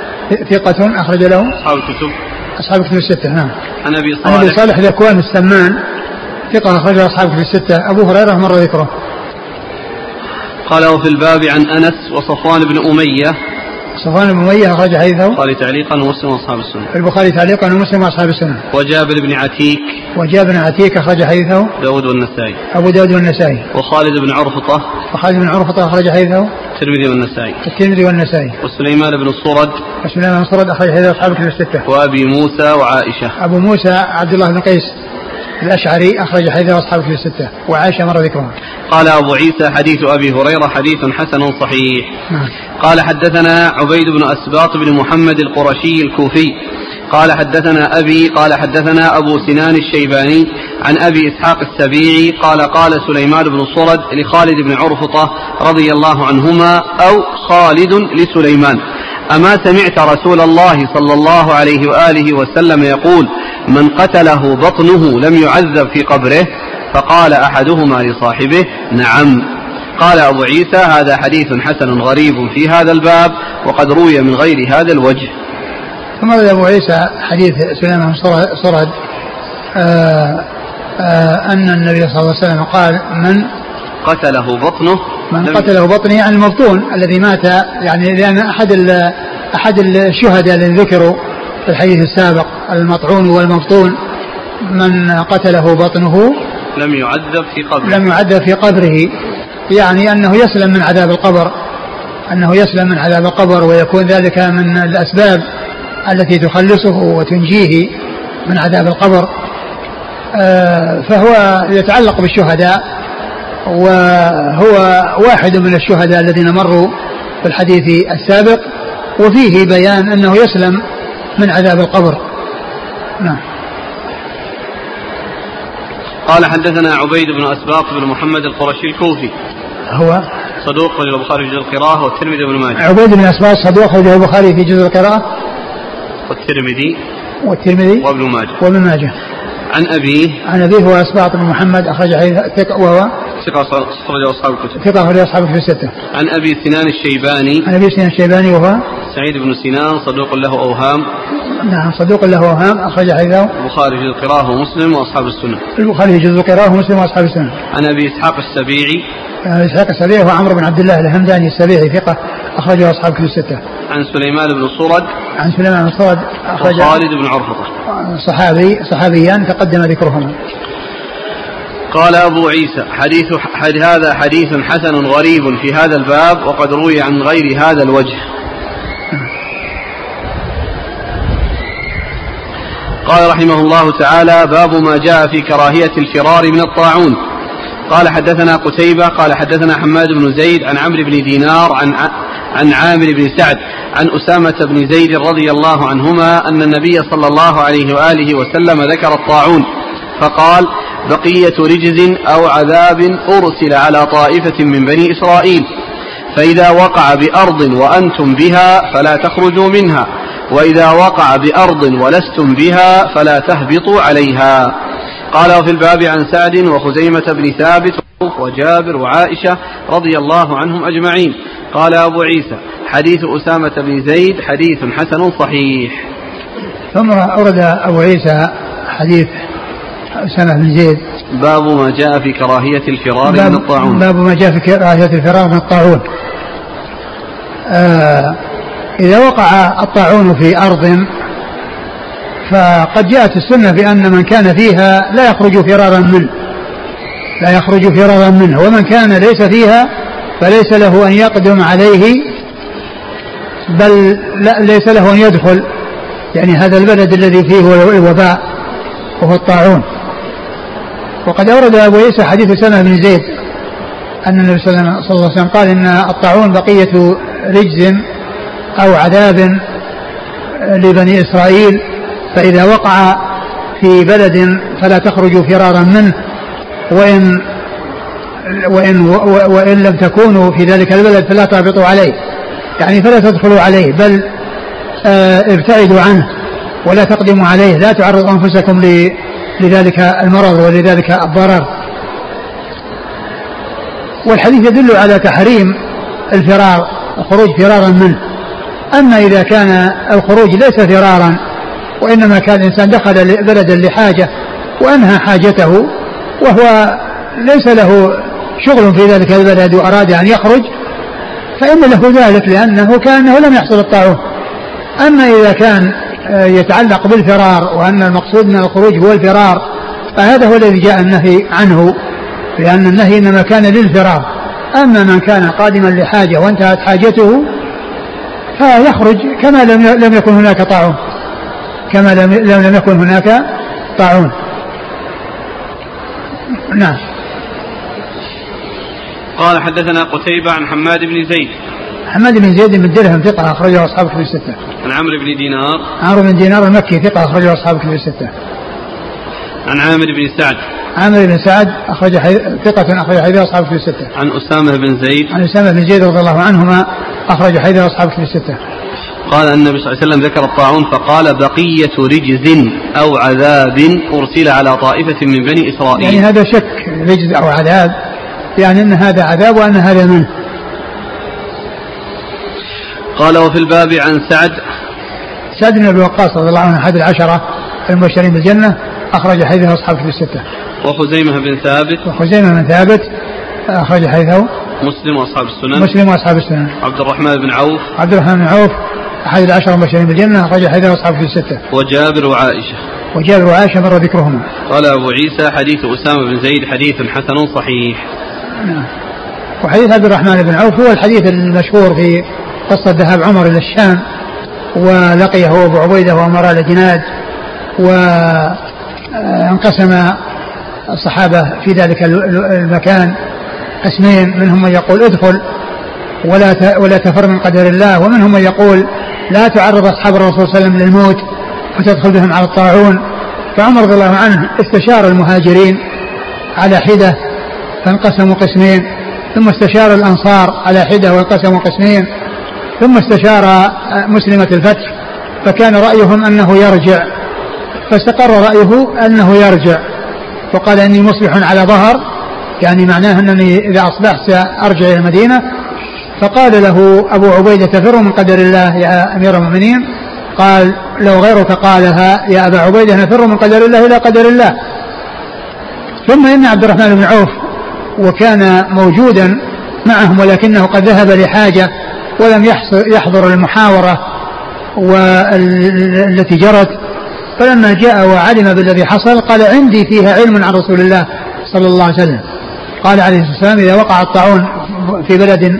ثقة أخرج له. أصحاب الكتب. أصحاب الكتب الستة نعم. عن أبي عن أبي صالح. صالح ذكوان السمان. ثقة أخرج له أصحاب الكتب الستة. أبو هريرة مر ذكره. قال وفي الباب عن أنس وصفوان بن أمية صفوان بن أمية أخرج حديثه. قال تعليقا ومسلم وأصحاب السنة. البخاري تعليقا ومسلم وأصحاب السنة. وجابر بن عتيك. وجاء بن عتيك أخرج حديثه. داود والنسائي. أبو داود والنسائي. وخالد بن عرفطة. وخالد بن عرفة أخرج حديثه. الترمذي والنسائي. الترمذي والنسائي. وسليمان بن الصرد وسليمان بن صرد أخرج حديثه أصحاب الكتب الستة. وأبي موسى وعائشة. أبو موسى عبد الله بن قيس. الأشعري أخرج حديثه أصحاب الكتب الستة. وعائشة مر ذكرها. قال أبو عيسى حديث أبي هريرة حديث حسن صحيح. نعم. قال حدثنا عبيد بن أسباط بن محمد القرشي الكوفي. قال حدثنا أبي قال حدثنا أبو سنان الشيباني عن أبي إسحاق السبيعي. قال قال سليمان بن صرد لخالد بن عرفطة رضي الله عنهما أو خالد لسليمان. أما سمعت رسول الله صلى الله عليه وآله وسلم يقول من قتله بطنه لم يعذب في قبره فقال أحدهما لصاحبه نعم. قال أبو عيسى هذا حديث حسن غريب في هذا الباب وقد روي من غير هذا الوجه. ثم ورد أبو عيسى حديث سليمان صرد آه آه أن النبي صلى الله عليه وسلم قال من قتله بطنه من قتله بطني يعني المبطون الذي مات يعني لأن أحد أحد الشهداء الذين ذكروا في الحديث السابق المطعون والمبطون من قتله بطنه لم يعذب في قبره. لم يعذب في قبره. يعني أنه يسلم من عذاب القبر أنه يسلم من عذاب القبر ويكون ذلك من الأسباب التي تخلصه وتنجيه من عذاب القبر. آه، فهو يتعلق بالشهداء وهو واحد من الشهداء الذين مروا في الحديث السابق وفيه بيان أنه يسلم من عذاب القبر. نعم. قال حدثنا عبيد بن أسباط بن محمد القرشي الكوفي. هو؟ صدوق رجل البخاري في جزء القراءة والترمذي بن ماجه. عبيد بن أسباط صدوق أخرجه البخاري في جزء القراءة. والترمذي والترمذي وابن ماجه. وابن ماجه. عن أبيه. عن أبيه هو أسباط بن محمد أخرج حديث وهو ثقة أخرجه أصحاب الكتب. ثقة أخرج أصحابه في الستة. عن أبي سنان الشيباني. عن أبي سنان الشيباني وهو؟ سعيد بن سنان صدوق له أوهام. نعم صدوق له أوهام أخرج حديثه. البخاري في القراءة ومسلم وأصحاب السنة. البخاري في جزء القراءة ومسلم وأصحاب السنة. عن أبي إسحاق السبيعي. إسحاق السبيعي هو عمرو بن عبد الله الهمداني السبيعي ثقة أخرجه أصحاب كتب الستة. عن سليمان بن صرد. عن سليمان بن صاد أخرج وخالد بن عرفطة صحابي صحابيان تقدم ذكرهما. قال أبو عيسى حديث حد هذا حديث حسن غريب في هذا الباب وقد روي عن غير هذا الوجه. قال رحمه الله تعالى باب ما جاء في كراهية الفرار من الطاعون. قال حدثنا قتيبة قال حدثنا حماد بن زيد عن عمرو بن دينار عن عن عامر بن سعد عن أسامة بن زيد رضي الله عنهما أن النبي صلى الله عليه وآله وسلم ذكر الطاعون. فقال بقية رجز أو عذاب أرسل على طائفة من بني إسرائيل. فإذا وقع بأرض وأنتم بها فلا تخرجوا منها وإذا وقع بأرض ولستم بها فلا تهبطوا عليها. قال وفي الباب عن سعد وخزيمة بن ثابت وجابر وعائشة رضي الله عنهم أجمعين. قال أبو عيسى حديث أسامة بن زيد حديث حسن صحيح. ثم أورد أبو عيسى حديث أسامة بن زيد. باب ما جاء في كراهية الفرار من الطاعون. باب ما جاء في كراهية الفرار من الطاعون. آه إذا وقع الطاعون في أرض فقد جاءت السنة بأن من كان فيها لا يخرج فرارا منه. لا يخرج فرارا منه. ومن كان ليس فيها فليس له أن يقدم عليه بل لا ليس له أن يدخل. يعني هذا البلد الذي فيه الوباء وهو الطاعون. وقد أورد أبو عيسى حديث سلمة بن زيد أن النبي صلى الله عليه وسلم قال إن الطاعون بقية رجز أو عذاب لبني إسرائيل فإذا وقع في بلد فلا تخرجوا فرارا منه وإن وإن وإن لم تكونوا في ذلك البلد فلا تهبطوا عليه. يعني فلا تدخلوا عليه بل ابتعدوا عنه ولا تقدموا عليه لا تعرضوا أنفسكم لذلك المرض ولذلك الضرر. والحديث يدل على تحريم الفرار الخروج فرارا منه. أما إذا كان الخروج ليس فرارا وإنما كان الإنسان دخل بلدا لحاجة وأنهى حاجته وهو ليس له شغل في ذلك البلد وأراد أن يخرج فإن له ذلك لأنه كأنه لم يحصل الطاعون أما إذا كان يتعلق بالفرار وأن المقصود من الخروج هو الفرار. فهذا هو الذي جاء النهي عنه لأن النهي إنما كان للفرار. أما من كان قادما لحاجة وانتهت حاجته فيخرج كما لم لم يكن هناك طاعون. كما لم لم يكن هناك طاعون. نعم. قال حدثنا قتيبة عن حماد بن زيد. حماد بن زيد بن درهم ثقة أخرجه أصحاب كتب الستة. عن عمرو بن دينار. عمرو بن دينار المكي ثقة أخرجه أصحاب كتب الستة. عن عامر بن سعد. عامر بن سعد أخرج حي... ثقة أخرج حديث أصحاب كتب الستة. عن أسامة بن زيد. عن أسامة بن زيد رضي الله عنهما أخرج حديث أصحاب كتب الستة. قال النبي صلى الله عليه وسلم ذكر الطاعون فقال بقية رجز أو عذاب أرسل على طائفة من بني إسرائيل يعني هذا شك رجز أو عذاب يعني أن هذا عذاب وأن هذا منه قال وفي الباب عن سعد سعد بن أبي وقاص رضي الله عنه أحد العشرة المبشرين بالجنة أخرج حديثه أصحاب في الستة. وخزيمة بن ثابت وخزيمة بن ثابت أخرج حديثه مسلم وأصحاب السنن مسلم وأصحاب السنن. عبد الرحمن بن عوف عبد الرحمن بن عوف أحد العشرة المبشرين بالجنة أخرج حديثه أصحاب في الستة. وجابر وعائشة. وجابر وعائشة مر ذكرهما. قال أبو عيسى حديث أسامة بن زيد حديث حسن صحيح. نعم. وحديث عبد الرحمن بن عوف هو الحديث المشهور في قصة ذهاب عمر إلى الشام ولقيه أبو عبيدة وأمراء الجناد وانقسم الصحابة في ذلك المكان قسمين منهم من يقول ادخل ولا ولا تفر من قدر الله ومنهم من يقول لا تعرض أصحاب الرسول صلى الله عليه وسلم للموت وتدخل بهم على الطاعون. فعمر رضي الله عنه استشار المهاجرين على حدة فانقسموا قسمين ثم استشار الأنصار على حدة وانقسموا قسمين ثم استشار مسلمة الفتح فكان رأيهم أنه يرجع. فاستقر رأيه أنه يرجع وقال إني مصبح على ظهر يعني معناه أنني إذا أصبحت سأرجع إلى المدينة. فقال له أبو عبيدة تفر من قدر الله يا أمير المؤمنين. قال لو غيرك قالها يا أبا عبيدة نفر من قدر الله إلى قدر الله. ثم إن عبد الرحمن بن عوف وكان موجودا معهم ولكنه قد ذهب لحاجة ولم يحضر المحاورة والتي جرت. فلما جاء وعلم بالذي حصل قال عندي فيها علم عن رسول الله صلى الله عليه وسلم. قال عليه الصلاة والسلام إذا وقع الطاعون في بلد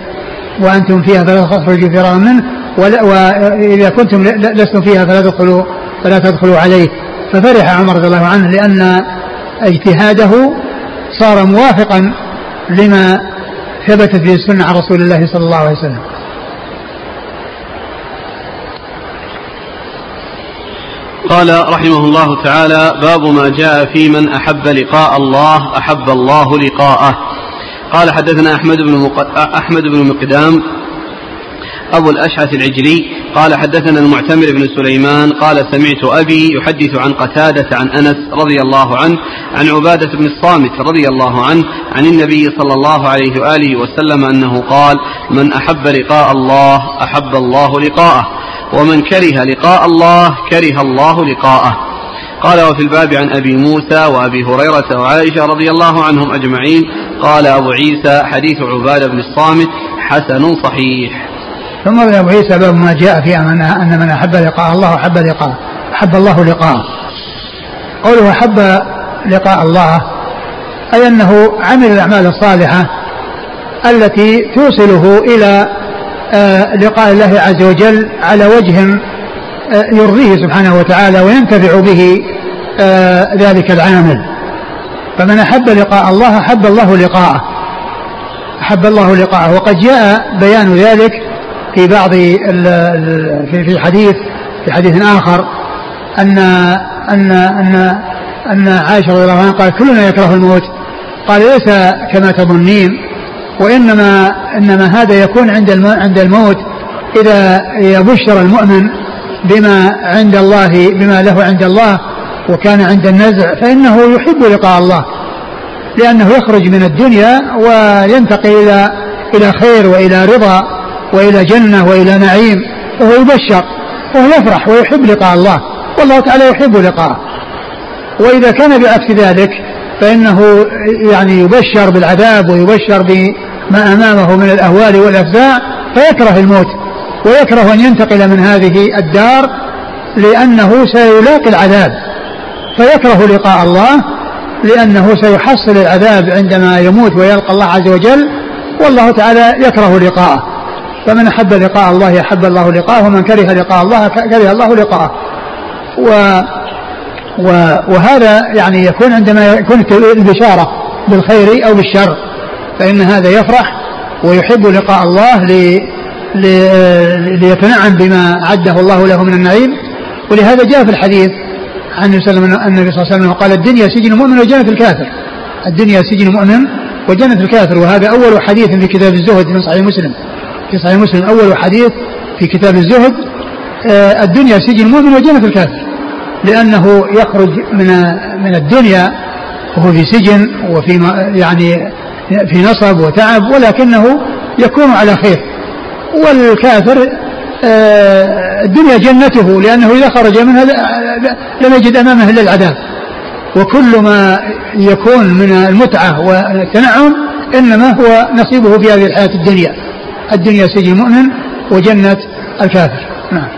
وأنتم فيها فلا تخرجوا فرارا منه وإذا كنتم لستم فيها فلا تدخلوا فلا تدخلوا عليه. ففرح عمر رضي الله عنه لأن اجتهاده صار موافقا لما ثبتت به السنة عن رسول الله صلى الله عليه وسلم. قال رحمه الله تعالى باب ما جاء في من أحب لقاء الله أحب الله لقاءه. قال حدثنا أحمد بن مق... أحمد بن مقدام أبو الأشعث العجلي قال حدثنا المعتمر بن سليمان قال سمعت أبي يحدث عن قتادة عن أنس رضي الله عنه عن عبادة بن الصامت رضي الله عنه عن النبي صلى الله عليه وآله وسلم أنه قال من أحب لقاء الله أحب الله لقاءه. ومن كره لقاء الله كره الله لقاءه. قال وفي الباب عن أبي موسى وأبي هريرة وعائشة رضي الله عنهم أجمعين. قال أبو عيسى حديث عبادة بن الصامت حسن صحيح. ثم أبو عيسى باب ما جاء في أن من أحب لقاء الله أحب لقاءه. أحب الله لقاءه. قوله أحب لقاء الله أي أنه عمل الأعمال الصالحة التي توصله إلى لقاء الله عز وجل على وجه آه، يرضيه سبحانه وتعالى وينتفع به آه، ذلك العامل. فمن أحب لقاء الله أحب الله لقاءه. أحب الله لقاءه. وقد جاء بيان ذلك في بعض في حديث في حديث آخر أن أن أن أن عائشة رضي الله عنها قال كلنا يكره الموت. قال ليس كما تظنين. وإنما إنما هذا يكون عند عند الموت إذا يبشر المؤمن بما عند الله بما له عند الله وكان عند النزع فإنه يحب لقاء الله لأنه يخرج من الدنيا وينتقل إلى إلى خير وإلى رضا وإلى جنة وإلى نعيم فهو يبشر وهو يفرح ويحب لقاء الله والله تعالى يحب لقاءه. وإذا كان بعكس ذلك فإنه يعني يبشر بالعذاب ويبشر بما أمامه من الأهوال والأفزاع فيكره الموت ويكره أن ينتقل من هذه الدار لأنه سيلاقي العذاب فيكره لقاء الله لأنه سيحصل العذاب عندما يموت ويلقى الله عز وجل والله تعالى يكره لقاءه. فمن أحب لقاء الله أحب الله لقاءه ومن كره لقاء الله كره الله لقاءه. و وهذا يعني يكون عندما يكون البشارة بالخير أو بالشر. فإن هذا يفرح ويحب لقاء الله لي ليتنعم بما عده الله له من النعيم. ولهذا جاء في الحديث عن النبي صلى الله عليه وسلم قال الدنيا سجن مؤمن وجنة الكافر. الدنيا سجن مؤمن وجنة الكافر. وهذا أول حديث في كتاب الزهد من صحيح مسلم. في صحيح مسلم أول حديث في كتاب الزهد آه، الدنيا سجن مؤمن وجنة الكافر. لأنه يخرج من من الدنيا وهو في سجن وفي يعني في نصب وتعب ولكنه يكون على خير. والكافر آه، الدنيا جنته لأنه إذا خرج منها لم يجد أمامه إلا العذاب. وكل ما يكون من المتعة والتنعم إنما هو نصيبه في هذه الحياة الدنيا. الدنيا سجن المؤمن وجنة الكافر. نعم.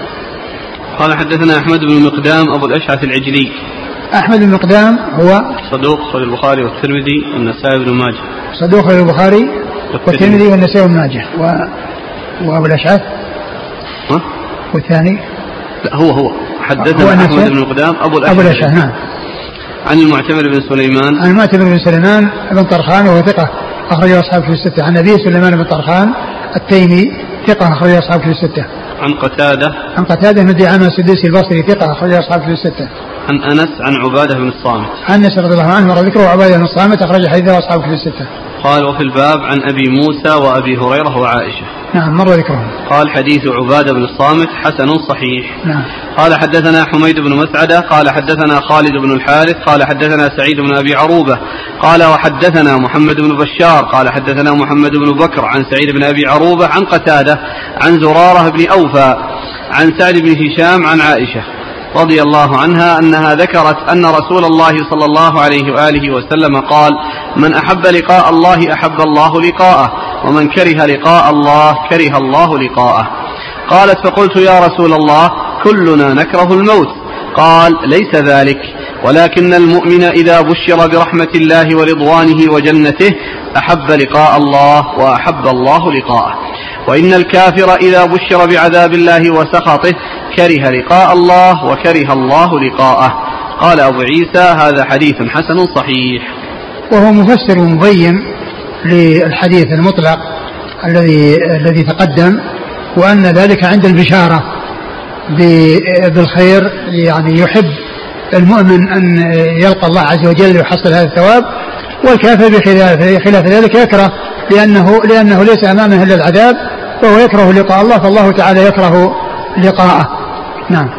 قال حدثنا أحمد بن مقدام أبو الأشعث العجلي. أحمد بن مقدام هو صدوق صدوق البخاري والترمذي والنسائي بن ماجه. صدوق البخاري والترمذي. والنسائي بن ماجه. و... وأبو الأشعث. ها؟ والثاني؟ لا هو هو. حدثنا أحمد بن مقدام أبو الأشعث. أبو الأشعث نعم. عن المعتمر بن سليمان. عن المعتمر بن سليمان بن طرخان وهو ثقة أخرجه أصحاب في الستة. عن أبي سليمان بن طرخان التيمي ثقة أخرجه أصحاب في الستة. عن قتادة. عن قتادة بن دعامة السدوسي البصري ثقة أخرجه أصحاب في الستة. عن أنس عن عبادة بن الصامت. عن أنس رضي الله عنه مر ذكره عبادة بن الصامت أخرج حديثه أصحاب في الستة. قال وفي الباب عن أبي موسى وأبي هريرة وعائشة. نعم مر ذكرهم. قال حديث عبادة بن الصامت حسن صحيح. نعم. قال حدثنا حميد بن مسعدة قال حدثنا خالد بن الحارث قال حدثنا سعيد بن أبي عروبة. قال وحدثنا محمد بن بشار قال حدثنا محمد بن بكر عن سعيد بن أبي عروبة عن قتادة عن زرارة بن أوفى عن سعد بن هشام عن عائشة. رضي الله عنها أنها ذكرت أن رسول الله صلى الله عليه وآله وسلم قال من أحب لقاء الله أحب الله لقاءه ومن كره لقاء الله كره الله لقاءه. قالت فقلت يا رسول الله كلنا نكره الموت. قال ليس ذلك ولكن المؤمن إذا بشر برحمة الله ورضوانه وجنته أحب لقاء الله وأحب الله لقاءه. وإن الكافر إذا بشر بعذاب الله وسخطه كره لقاء الله وكره الله لقاءه. قال أبو عيسى هذا حديث حسن صحيح. وهو مفسر مبين للحديث المطلق الذي الذي تقدم وأن ذلك عند البشارة بالخير يعني يحب المؤمن أن يلقى الله عز وجل ويحصل هذا الثواب. والكافر بخلاف خلاف ذلك يكره لأنه لأنه ليس أمامه إلا العذاب فهو يكره لقاء الله فالله تعالى يكره لقاءه. نعم.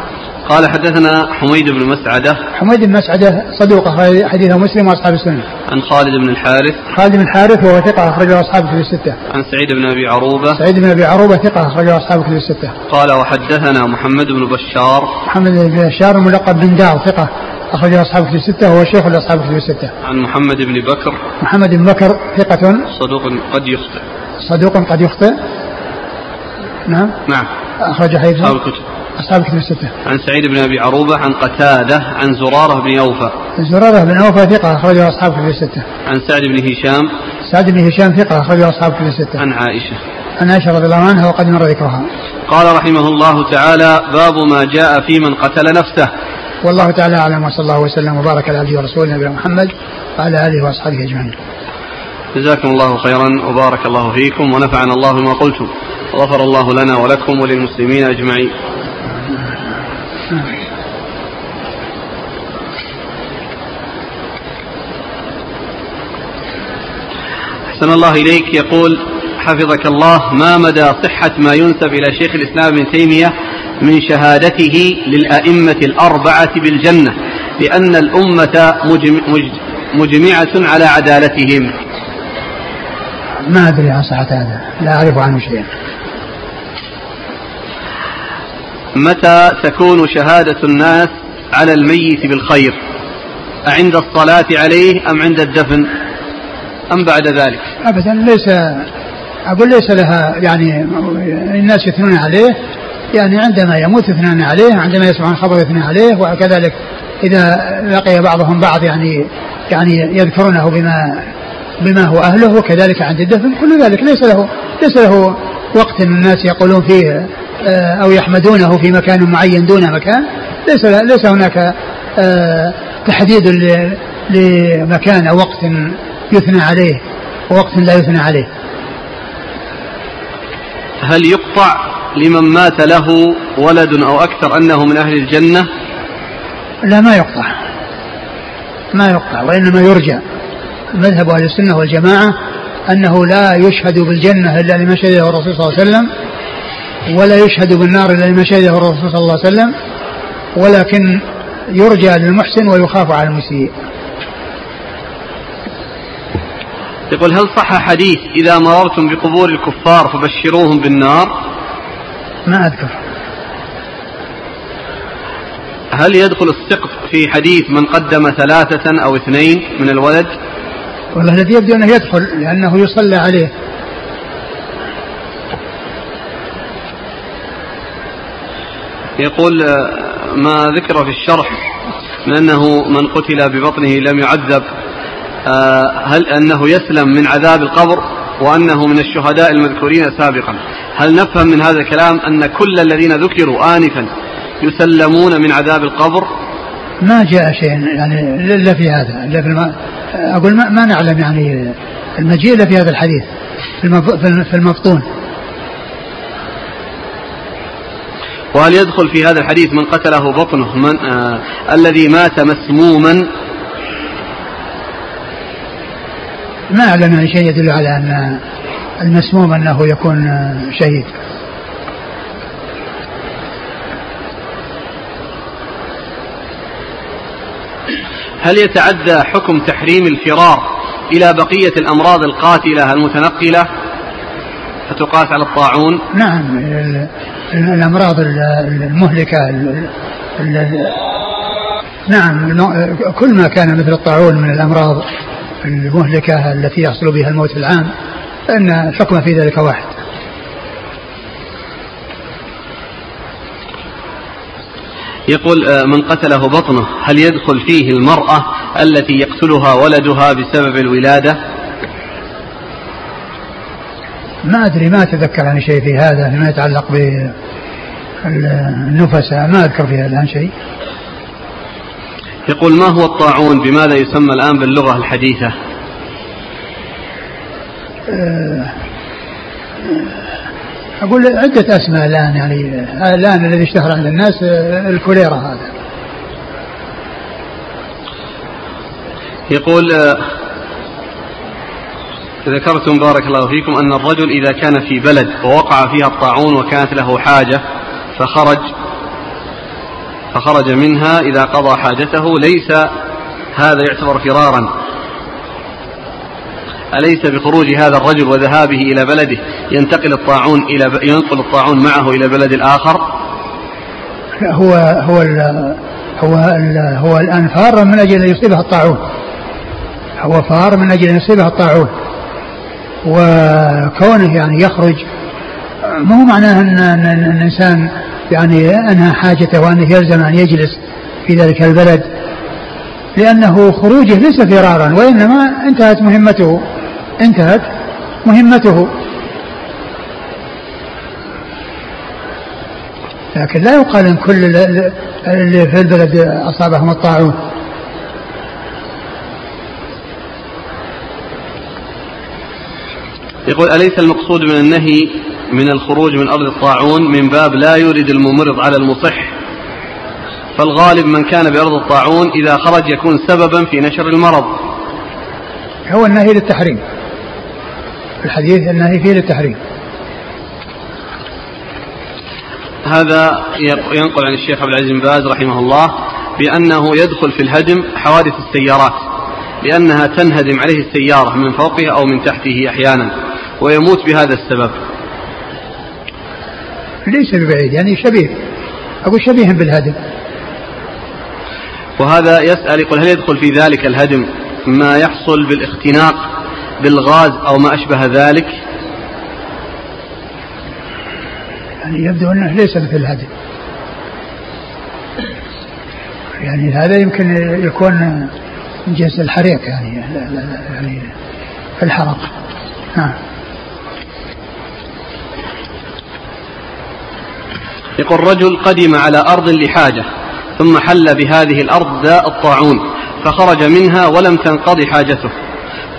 قال حدثنا حميد بن مسعدة. حميد بن مسعدة صدوق حديثه مسلم وأصحاب السنة. عن خالد بن الحارث. خالد بن الحارث وهو ثقة أخرجه أصحاب في الستة. عن سعيد بن أبي عروبة. سعيد بن أبي عروبة ثقة أخرجه أصحاب في الستة. قال وحدثنا محمد بن بشار. محمد بن بشار الملقب بن دار ثقة أخرجه أصحاب في الستة وهو شيخ الأصحاب في الستة. عن محمد بن بكر. محمد بن بكر ثقة. صدوق قد يخطئ. صدوق قد يخطئ. نعم. نعم. أخرج حديث أصحاب الكتب. أصحاب الكتب الستة. عن سعيد بن أبي عروبة عن قتادة عن زرارة بن أوفى. زرارة بن أوفى ثقة أخرجه أصحاب الكتب الستة. عن سعد بن هشام. سعد بن هشام ثقة أخرجه أصحاب الكتب الستة. عن عائشة. عن عائشة رضي الله عنها وقد مر ذكرها. قال رحمه الله تعالى باب ما جاء في من قتل نفسه. والله تعالى أعلم وصلى الله وسلم وبارك على عبده ورسوله نبينا محمد وعلى آله وأصحابه أجمعين. جزاكم الله خيرا وبارك الله فيكم ونفعنا الله بما قلتم. وغفر الله لنا ولكم وللمسلمين أجمعين. أحسن الله إليك. يقول حفظك الله ما مدى صحة ما ينسب إلى شيخ الإسلام ابن تيمية من شهادته للأئمة الأربعة بالجنة؟ بأن الأمة مجمعة على عدالتهم. ما أدري عن صحة هذا لا أعرف عنه شيئا. متى تكون شهادة الناس على الميت بالخير؟ أعند الصلاة عليه أم عند الدفن؟ أم بعد ذلك؟ أبدا ليس أقول ليس لها يعني الناس يثنون عليه يعني عندما يموت يثنون عليه عندما يسمعون خبر يثنون عليه وكذلك إذا لقي بعضهم بعض يعني يعني يذكرونه بما بما هو أهله وكذلك عند الدفن كل ذلك ليس له ليس له وقت الناس يقولون فيه آه، أو يحمدونه في مكان معين دون مكان ليس ليس هناك آه، تحديد لمكان أو وقت يثنى عليه ووقت لا يثنى عليه. هل يقطع لمن مات له ولد أو أكثر أنه من أهل الجنة؟ لا ما يقطع. ما يقطع وإنما يرجى. مذهب أهل السنة والجماعة أنه لا يشهد بالجنة إلا لما شهده الرسول صلى الله عليه وسلم ولا يشهد بالنار إلا لما شهده الرسول صلى الله عليه وسلم ولكن يرجى للمحسن ويخاف على المسيء. يقول هل صح حديث إذا مررتم بقبور الكفار فبشروهم بالنار؟ ما أذكر. هل يدخل السقف في حديث من قدم ثلاثة أو اثنين من الولد؟ والله الذي يبدو أنه يدخل لأنه يصلى عليه. يقول آه، ما ذكر في الشرح من أنه من قتل ببطنه لم يعذب. هل أنه يسلم من عذاب القبر وأنه من الشهداء المذكورين سابقا؟ هل نفهم من هذا الكلام أن كل الذين ذكروا آنفا يسلمون من عذاب القبر؟ ما جاء شيء يعني الا في هذا الا في الم... أقول ما, ما نعلم يعني المجيء إلا في هذا الحديث في المفطون وهل يدخل في هذا الحديث من قتله بطنه من آه الذي مات مسموما ما اعلم يعني شيء يدل على أن المسموم أنه يكون شهيد. هل يتعدى حكم تحريم الفرار إلى بقية الأمراض القاتلة المتنقلة؟ فتقاس على الطاعون؟ نعم الأمراض المهلكة نعم كل ما كان مثل الطاعون من الأمراض المهلكة التي يحصل بها الموت العام فإن الحكم في ذلك واحد. يقول آه، من قتله بطنه هل يدخل فيه المرأة التي يقتلها ولدها بسبب الولادة؟ ما أدري ما أتذكر عن شيء في هذا فيما يتعلق بالنفساء ما أذكر في هذا الآن شيء. يقول ما هو الطاعون؟ بماذا يسمى الآن باللغة الحديثة؟ أه أقول عدة أسماء الآن يعني الآن الذي اشتهر عند الناس الكوليرا هذا. يقول ذكرتم بارك الله فيكم أن الرجل إذا كان في بلد ووقع فيها الطاعون وكانت له حاجة فخرج فخرج منها إذا قضى حاجته. ليس هذا يعتبر فرارا. أليس بخروج هذا الرجل وذهابه إلى بلده ينتقل الطاعون إلى ينقل الطاعون معه إلى بلد آخر؟ هو هو ال هو ال هو الآن فار من أجل أن يصيبه الطاعون. هو فار من أجل أن يصيبه الطاعون. وكونه يعني يخرج ما هو معناه أن الإنسان يعني أنهى حاجته وأنه يلزم أن يجلس في ذلك البلد لأنه خروجه ليس فرارا وإنما انتهت مهمته انتهت مهمته. لكن لا يقال إن كل اللي في البلد أصابهم الطاعون. يقول أليس المقصود من النهي من الخروج من أرض الطاعون من باب لا يريد الممرض على المصح؟ فالغالب من كان بأرض الطاعون إذا خرج يكون سببا في نشر المرض. هو النهي للتحريم. الحديث النهي فيه للتحريم. هذا ينقل عن الشيخ عبد العزيز بن باز رحمه الله بأنه يدخل في الهدم حوادث السيارات لأنها تنهدم عليه السيارة من فوقه أو من تحته أحيانا. ويموت بهذا السبب. ليس ببعيد يعني شبيه. أقول شبيه بالهدم. وهذا يسأل يقول هل يدخل في ذلك الهدم ما يحصل بالاختناق بالغاز أو ما أشبه ذلك؟ يعني يبدو أنه ليس مثل الهدم. يعني هذا يمكن يكون من جنس الحريق يعني يعني الحرق. نعم. يقول رجل قدم على أرض لحاجة ثم حل بهذه الأرض داء الطاعون فخرج منها ولم تنقضي حاجته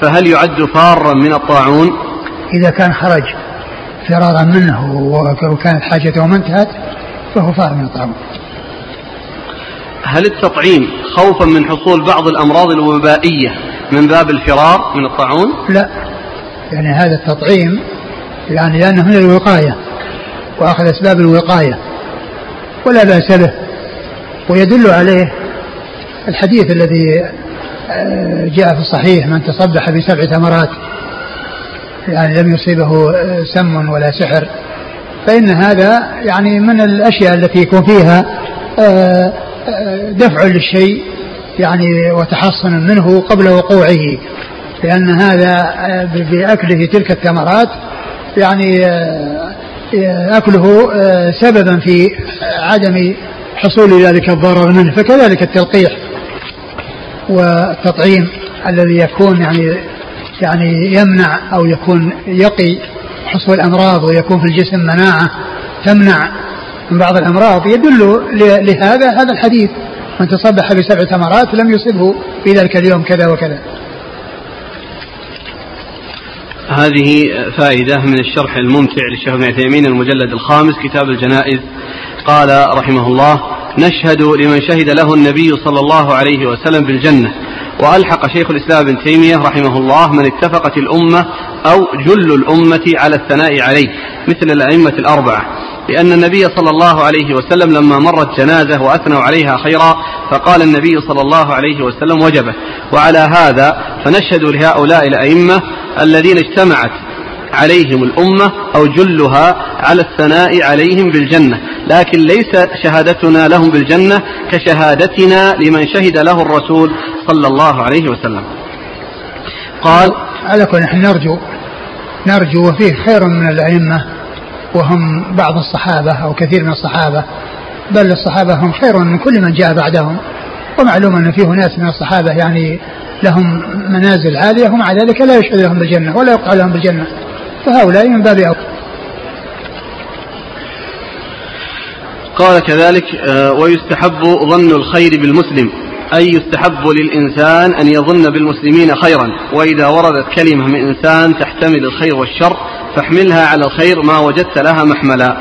فهل يعد فارا من الطاعون؟ إذا كان خرج فرارا منه وكانت حاجته ما انتهت فهو فار من الطاعون. هل التطعيم خوفا من حصول بعض الأمراض الوبائية من باب الفرار من الطاعون؟ لا يعني هذا التطعيم يعني لأنه من الوقاية وأخذ أسباب الوقاية. ولا بأس به. ويدل عليه الحديث الذي آه، جاء في الصحيح من تصبح بسبع ثمرات يعني لم يصيبه آه، سم ولا سحر فإن هذا يعني من الأشياء التي يكون فيها آه، دفع للشيء يعني وتحصن منه قبل وقوعه لأن هذا بأكله تلك الثمرات يعني أكله سببا في عدم حصول ذلك الضرر منه فكذلك التلقيح والتطعيم الذي يكون يعني يعني يمنع أو يكون يقي حصول الأمراض ويكون في الجسم مناعة تمنع من بعض الأمراض يدل لهذا هذا الحديث من تصبح بسبع ثمرات لم يصبه في ذلك اليوم كذا وكذا. هذه فائدة من الشرح الممتع للشيخ ابن عثيمين المجلد الخامس كتاب الجنائز. قال رحمه الله نشهد لمن شهد له النبي صلى الله عليه وسلم بالجنة. وألحق شيخ الإسلام ابن تيمية رحمه الله من اتفقت الأمة أو جل الأمة على الثناء عليه. مثل الأئمة الأربعة. لأن النبي صلى الله عليه وسلم لما مرت جنازة وأثنوا عليها خيرا فقال النبي صلى الله عليه وسلم وجبت وعلى هذا فنشهد لهؤلاء الأئمة الذين اجتمعت عليهم الأمة أو جلها على الثناء عليهم بالجنة. لكن ليس شهادتنا لهم بالجنة كشهادتنا لمن شهد له الرسول صلى الله عليه وسلم. قال على كل نحن نرجو نرجو وفيه خير من الأئمة وهم بعض الصحابة أو كثير من الصحابة بل الصحابة هم خير من كل من جاء بعدهم. ومعلوم أن فيه ناس من الصحابة يعني لهم منازل عالية ومع ذلك لا يشهد لهم بالجنة ولا يقع لهم بالجنة. فهؤلاء من باب أول قال كذلك آه، ويستحب ظن الخير بالمسلم أي يستحب للإنسان أن يظن بالمسلمين خيرا. وإذا وردت كلمة من إنسان تحتمل الخير والشر فاحملها على الخير ما وجدت لها محملا.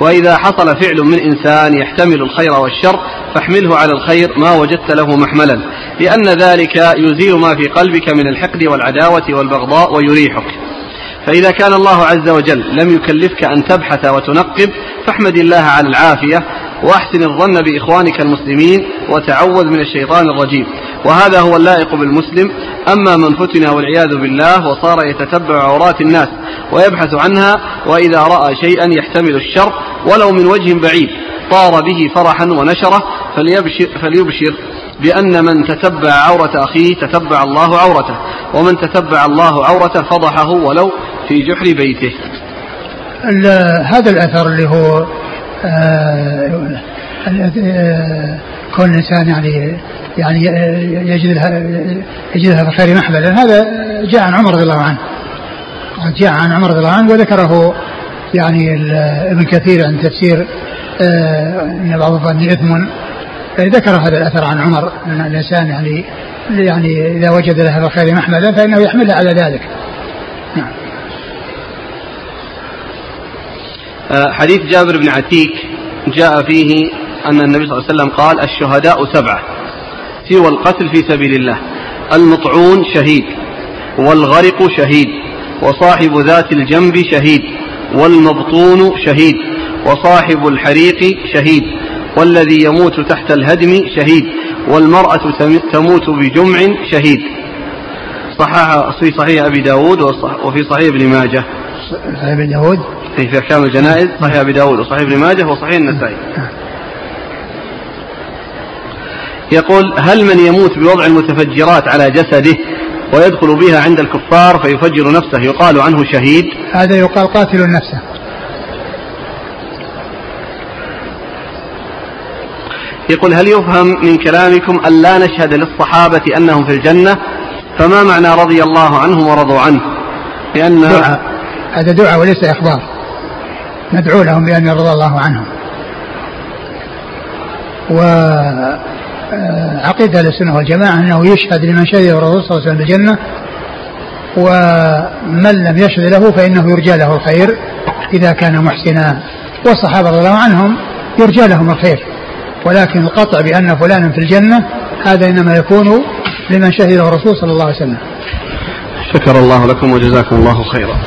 وإذا حصل فعل من إنسان يحتمل الخير والشر فاحمله على الخير ما وجدت له محملا. لأن ذلك يزيل ما في قلبك من الحقد والعداوة والبغضاء ويريحك. فإذا كان الله عز وجل لم يكلفك أن تبحث وتنقب فاحمد الله على العافية. وأحسن الظن بإخوانك المسلمين وتعوذ من الشيطان الرجيم. وهذا هو اللائق بالمسلم. أما من فتن والعياذ بالله وصار يتتبع عورات الناس ويبحث عنها وإذا رأى شيئا يحتمل الشر ولو من وجه بعيد طار به فرحا ونشره فليبشر, فليبشر بأن من تتبع عورة أخيه تتبع الله عورته ومن تتبع الله عورته فضحه ولو في جحر بيته. هذا الأثر اللي هو كون الإنسان يعني يعني يجد لها يجد لها في الخير محملا هذا جاء عن عمر رضي الله عنه جاء عن عمر رضي الله عنه وذكره يعني ابن كثير عن تفسير آه، إن بعض الظن إثم ذكر هذا الأثر عن عمر إن الإنسان يعني يعني إذا وجد لها في الخير محملا فإنه يحملها على ذلك. نعم. آه، حديث جابر بن عتيك جاء فيه أن النبي صلى الله عليه وسلم قال الشهداء سبعة سوى القتل في سبيل الله المطعون شهيد والغرق شهيد وصاحب ذات الجنب شهيد والمبطون شهيد وصاحب الحريق شهيد والذي يموت تحت الهدم شهيد والمرأة تموت بجمع شهيد. صحح في صحيح أبي داود وفي صحيح ابن ماجه. صحيح ابن داود؟ في أحكام الجنائز صحيح أبي داود وصحيح ابن ماجه وصحيح النسائي. يقول هل من يموت بوضع المتفجرات على جسده ويدخل بها عند الكفار فيفجر نفسه يقال عنه شهيد؟ هذا يقال قاتل نفسه. يقول هل يفهم من كلامكم أن لا نشهد للصحابة أنهم في الجنة؟ فما معنى رضي الله عنهم ورضوا عنه؟ لأن دعاء هذا دعاء وليس إخبار. ندعو لهم بأن يرضى الله عنهم. و آه، السنة والجماعة أنه يشهد لمن شهد الرسول صلى الله عليه وسلم بالجنة ومن لم يشهد له فإنه يرجى له الخير إذا كان محسنا. والصحابة رضي الله عنهم يرجى لهم الخير. ولكن القطع بأن فلانا في الجنة هذا إنما يكون لمن شهده الرسول صلى الله عليه وسلم. شكر الله لكم وجزاكم الله خيرا.